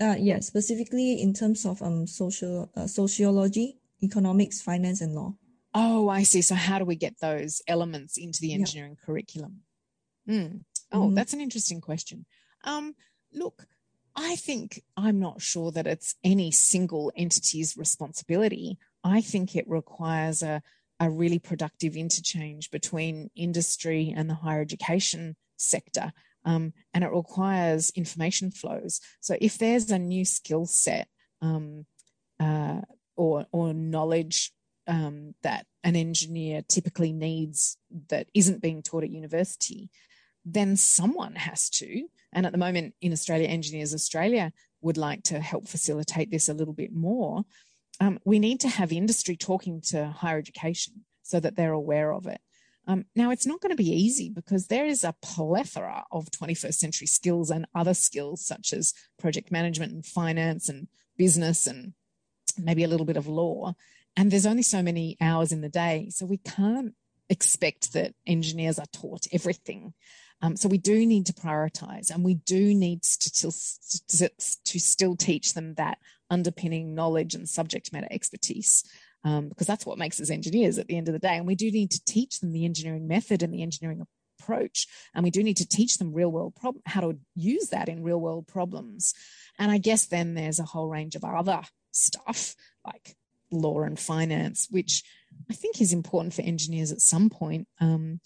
uh, yeah, specifically in terms of um social uh, sociology, economics, finance, and law. Oh, I see. So how do we get those elements into the engineering yeah. curriculum? Mm. Oh, mm-hmm. that's an interesting question. Um, look, I think I'm not sure that it's any single entity's responsibility. I think it requires a, a really productive interchange between industry and the higher education sector. Um, and it requires information flows. So if there's a new skill set um, uh, or, or knowledge um, that an engineer typically needs that isn't being taught at university, then someone has to. And at the moment in Australia, Engineers Australia would like to help facilitate this a little bit more. Um, we need to have industry talking to higher education so that they're aware of it. Um, now, it's not going to be easy because there is a plethora of 21st century skills and other skills such as project management and finance and business and maybe a little bit of law. And there's only so many hours in the day. So we can't expect that engineers are taught everything. Um, so we do need to prioritize and we do need to, to, to still teach them that underpinning knowledge and subject matter expertise. Um, because that's what makes us engineers at the end of the day. And we do need to teach them the engineering method and the engineering approach. And we do need to teach them real world problem, how to use that in real world problems. And I guess then there's a whole range of other stuff like law and finance, which I think is important for engineers at some point. Um,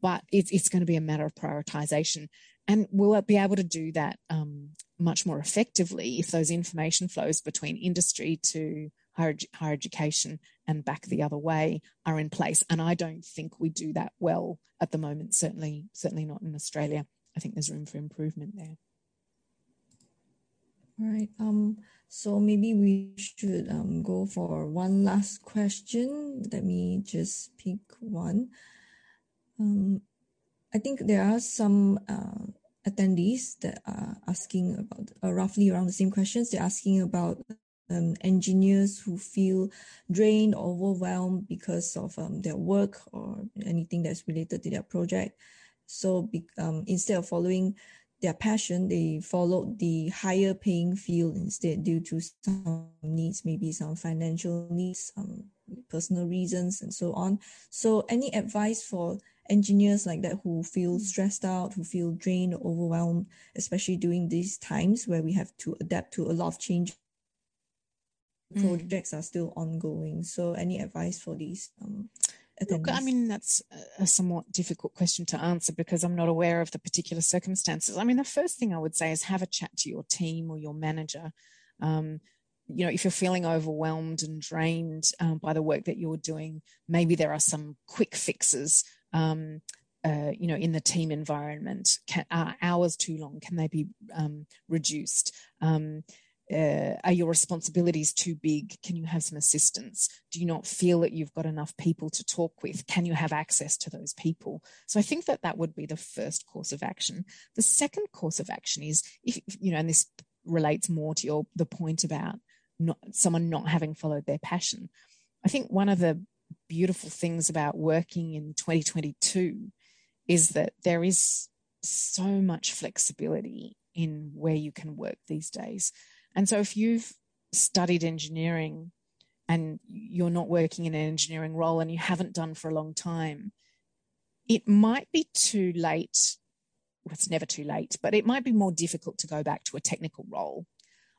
but it's, it's going to be a matter of prioritization. And we'll be able to do that um, much more effectively if those information flows between industry to higher, higher education and back the other way are in place. And I don't think we do that well at the moment, certainly, certainly not in Australia. I think there's room for improvement there. All right. Um, so maybe we should um, go for one last question. Let me just pick one. Um, I think there are some uh, attendees that are asking about uh, roughly around the same questions. They're asking about um, engineers who feel drained or overwhelmed because of um, their work or anything that's related to their project. So um, instead of following their passion, they followed the higher paying field instead due to some needs, maybe some financial needs, some personal reasons, and so on. So, any advice for engineers like that who feel stressed out, who feel drained, or overwhelmed, especially during these times where we have to adapt to a lot of change. Mm. Projects are still ongoing. So, any advice for these um? Look, I mean, that's a somewhat difficult question to answer because I'm not aware of the particular circumstances. I mean, the first thing I would say is have a chat to your team or your manager. Um, you know, if you're feeling overwhelmed and drained um, by the work that you're doing, maybe there are some quick fixes. Um, uh, you know, in the team environment, can, are hours too long? Can they be um, reduced? Uh, are your responsibilities too big? Can you have some assistance? Do you not feel that you've got enough people to talk with? Can you have access to those people? So I think that that would be the first course of action. The second course of action is if you know, and this relates more to your the point about not someone not having followed their passion. I think one of the beautiful things about working in 2022 is that there is so much flexibility in where you can work these days. And so if you've studied engineering and you're not working in an engineering role and you haven't done for a long time, it might be too late. Well, it's never too late, but it might be more difficult to go back to a technical role.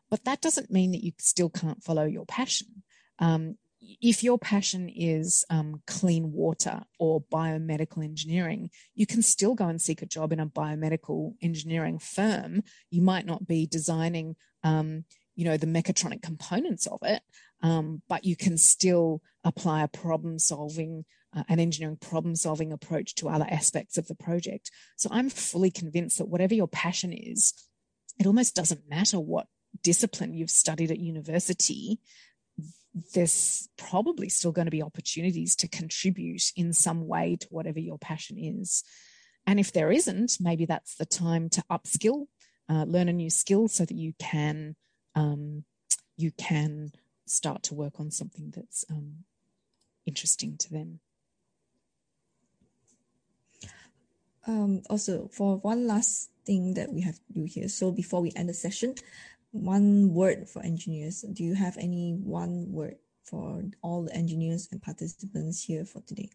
But that doesn't mean that you still can't follow your passion. Um, if your passion is um, clean water or biomedical engineering, you can still go and seek a job in a biomedical engineering firm. You might not be designing, um, you know, the mechatronic components of it, um, but you can still apply a problem solving, uh, an engineering problem solving approach to other aspects of the project. So I'm fully convinced that whatever your passion is, it almost doesn't matter what discipline you've studied at university there's probably still going to be opportunities to contribute in some way to whatever your passion is. And if there isn't, maybe that's the time to upskill, uh, learn a new skill so that you can um, you can start to work on something that's um, interesting to them. Um, also, for one last thing that we have to do here, so before we end the session, one word for engineers. Do you have any one word for all the engineers and participants here for today?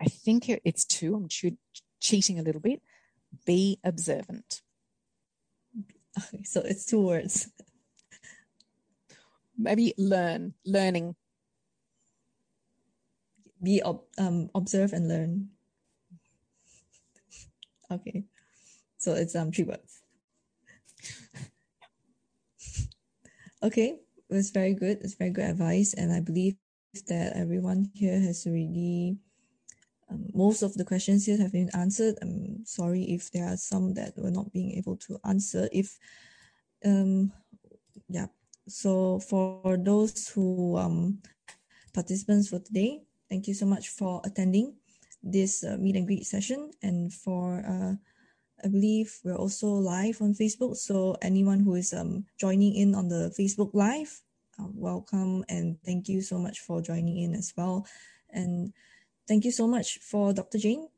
I think it's two. I'm cheating a little bit. Be observant. Okay, so it's two words. Maybe learn, learning. Be ob- um, observe and learn. Okay, so it's um three words. Okay, it's very good. It's very good advice, and I believe that everyone here has already. Um, most of the questions here have been answered. I'm sorry if there are some that were not being able to answer. If, um, yeah. So for those who um participants for today, thank you so much for attending this uh, meet and greet session, and for uh I believe we're also live on Facebook. So anyone who is um, joining in on the Facebook Live, uh, welcome and thank you so much for joining in as well. And thank you so much for Dr. Jane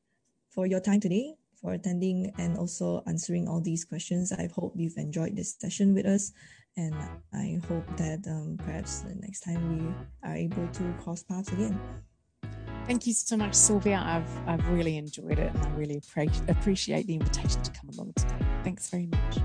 for your time today, for attending and also answering all these questions. I hope you've enjoyed this session with us. And I hope that um, perhaps the next time we are able to cross paths again. Thank you so much, Sylvia. I've, I've really enjoyed it and I really appreciate the invitation to come along today. Thanks very much.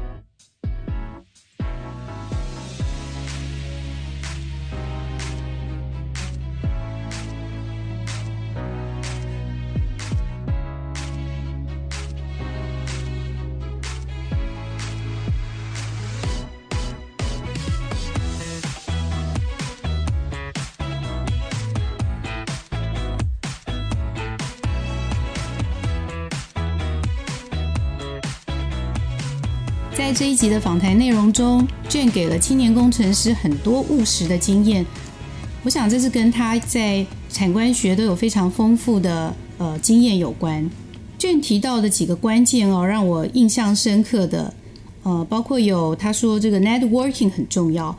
这一集的访谈内容中，卷给了青年工程师很多务实的经验。我想这是跟他在产官学都有非常丰富的呃经验有关。卷提到的几个关键哦，让我印象深刻的呃，包括有他说这个 networking 很重要，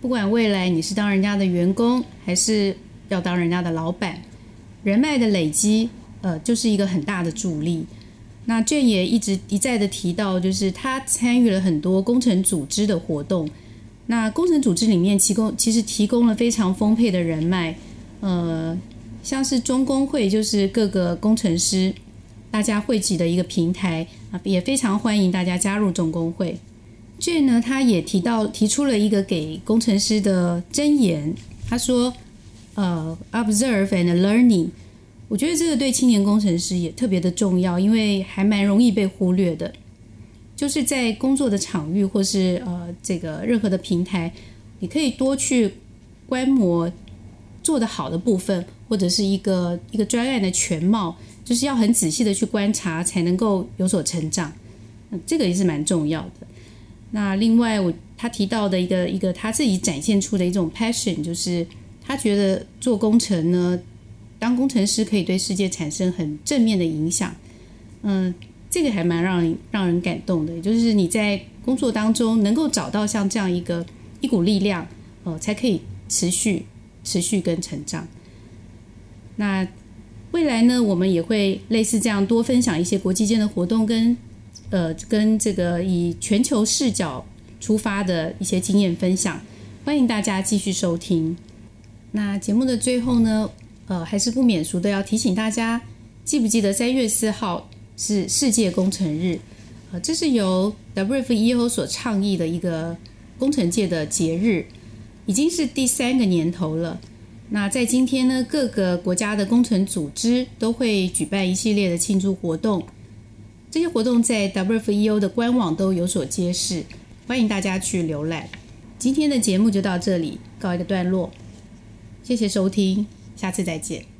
不管未来你是当人家的员工，还是要当人家的老板，人脉的累积呃就是一个很大的助力。那卷也一直一再的提到，就是他参与了很多工程组织的活动。那工程组织里面提供其实提供了非常丰沛的人脉，呃，像是中工会就是各个工程师大家汇集的一个平台啊，也非常欢迎大家加入中工会。卷呢，他也提到提出了一个给工程师的箴言，他说：“呃 observe and learning。我觉得这个对青年工程师也特别的重要，因为还蛮容易被忽略的。就是在工作的场域或是呃这个任何的平台，你可以多去观摩做得好的部分，或者是一个一个专案的全貌，就是要很仔细的去观察，才能够有所成长。嗯这个也是蛮重要的。那另外，我他提到的一个一个他自己展现出的一种 passion，就是他觉得做工程呢，当工程师可以对世界产生很正面的影响。嗯，这个还蛮让人让人感动的，也就是你在工作当中能够找到像这样一个一股力量，呃，才可以持续持续跟成长。那未来呢，我们也会类似这样多分享一些国际间的活动跟。呃，跟这个以全球视角出发的一些经验分享，欢迎大家继续收听。那节目的最后呢，呃，还是不免俗的要提醒大家，记不记得三月四号是世界工程日？呃，这是由 WFEO 所倡议的一个工程界的节日，已经是第三个年头了。那在今天呢，各个国家的工程组织都会举办一系列的庆祝活动。这些活动在 WFEO 的官网都有所揭示，欢迎大家去浏览。今天的节目就到这里，告一个段落。谢谢收听，下次再见。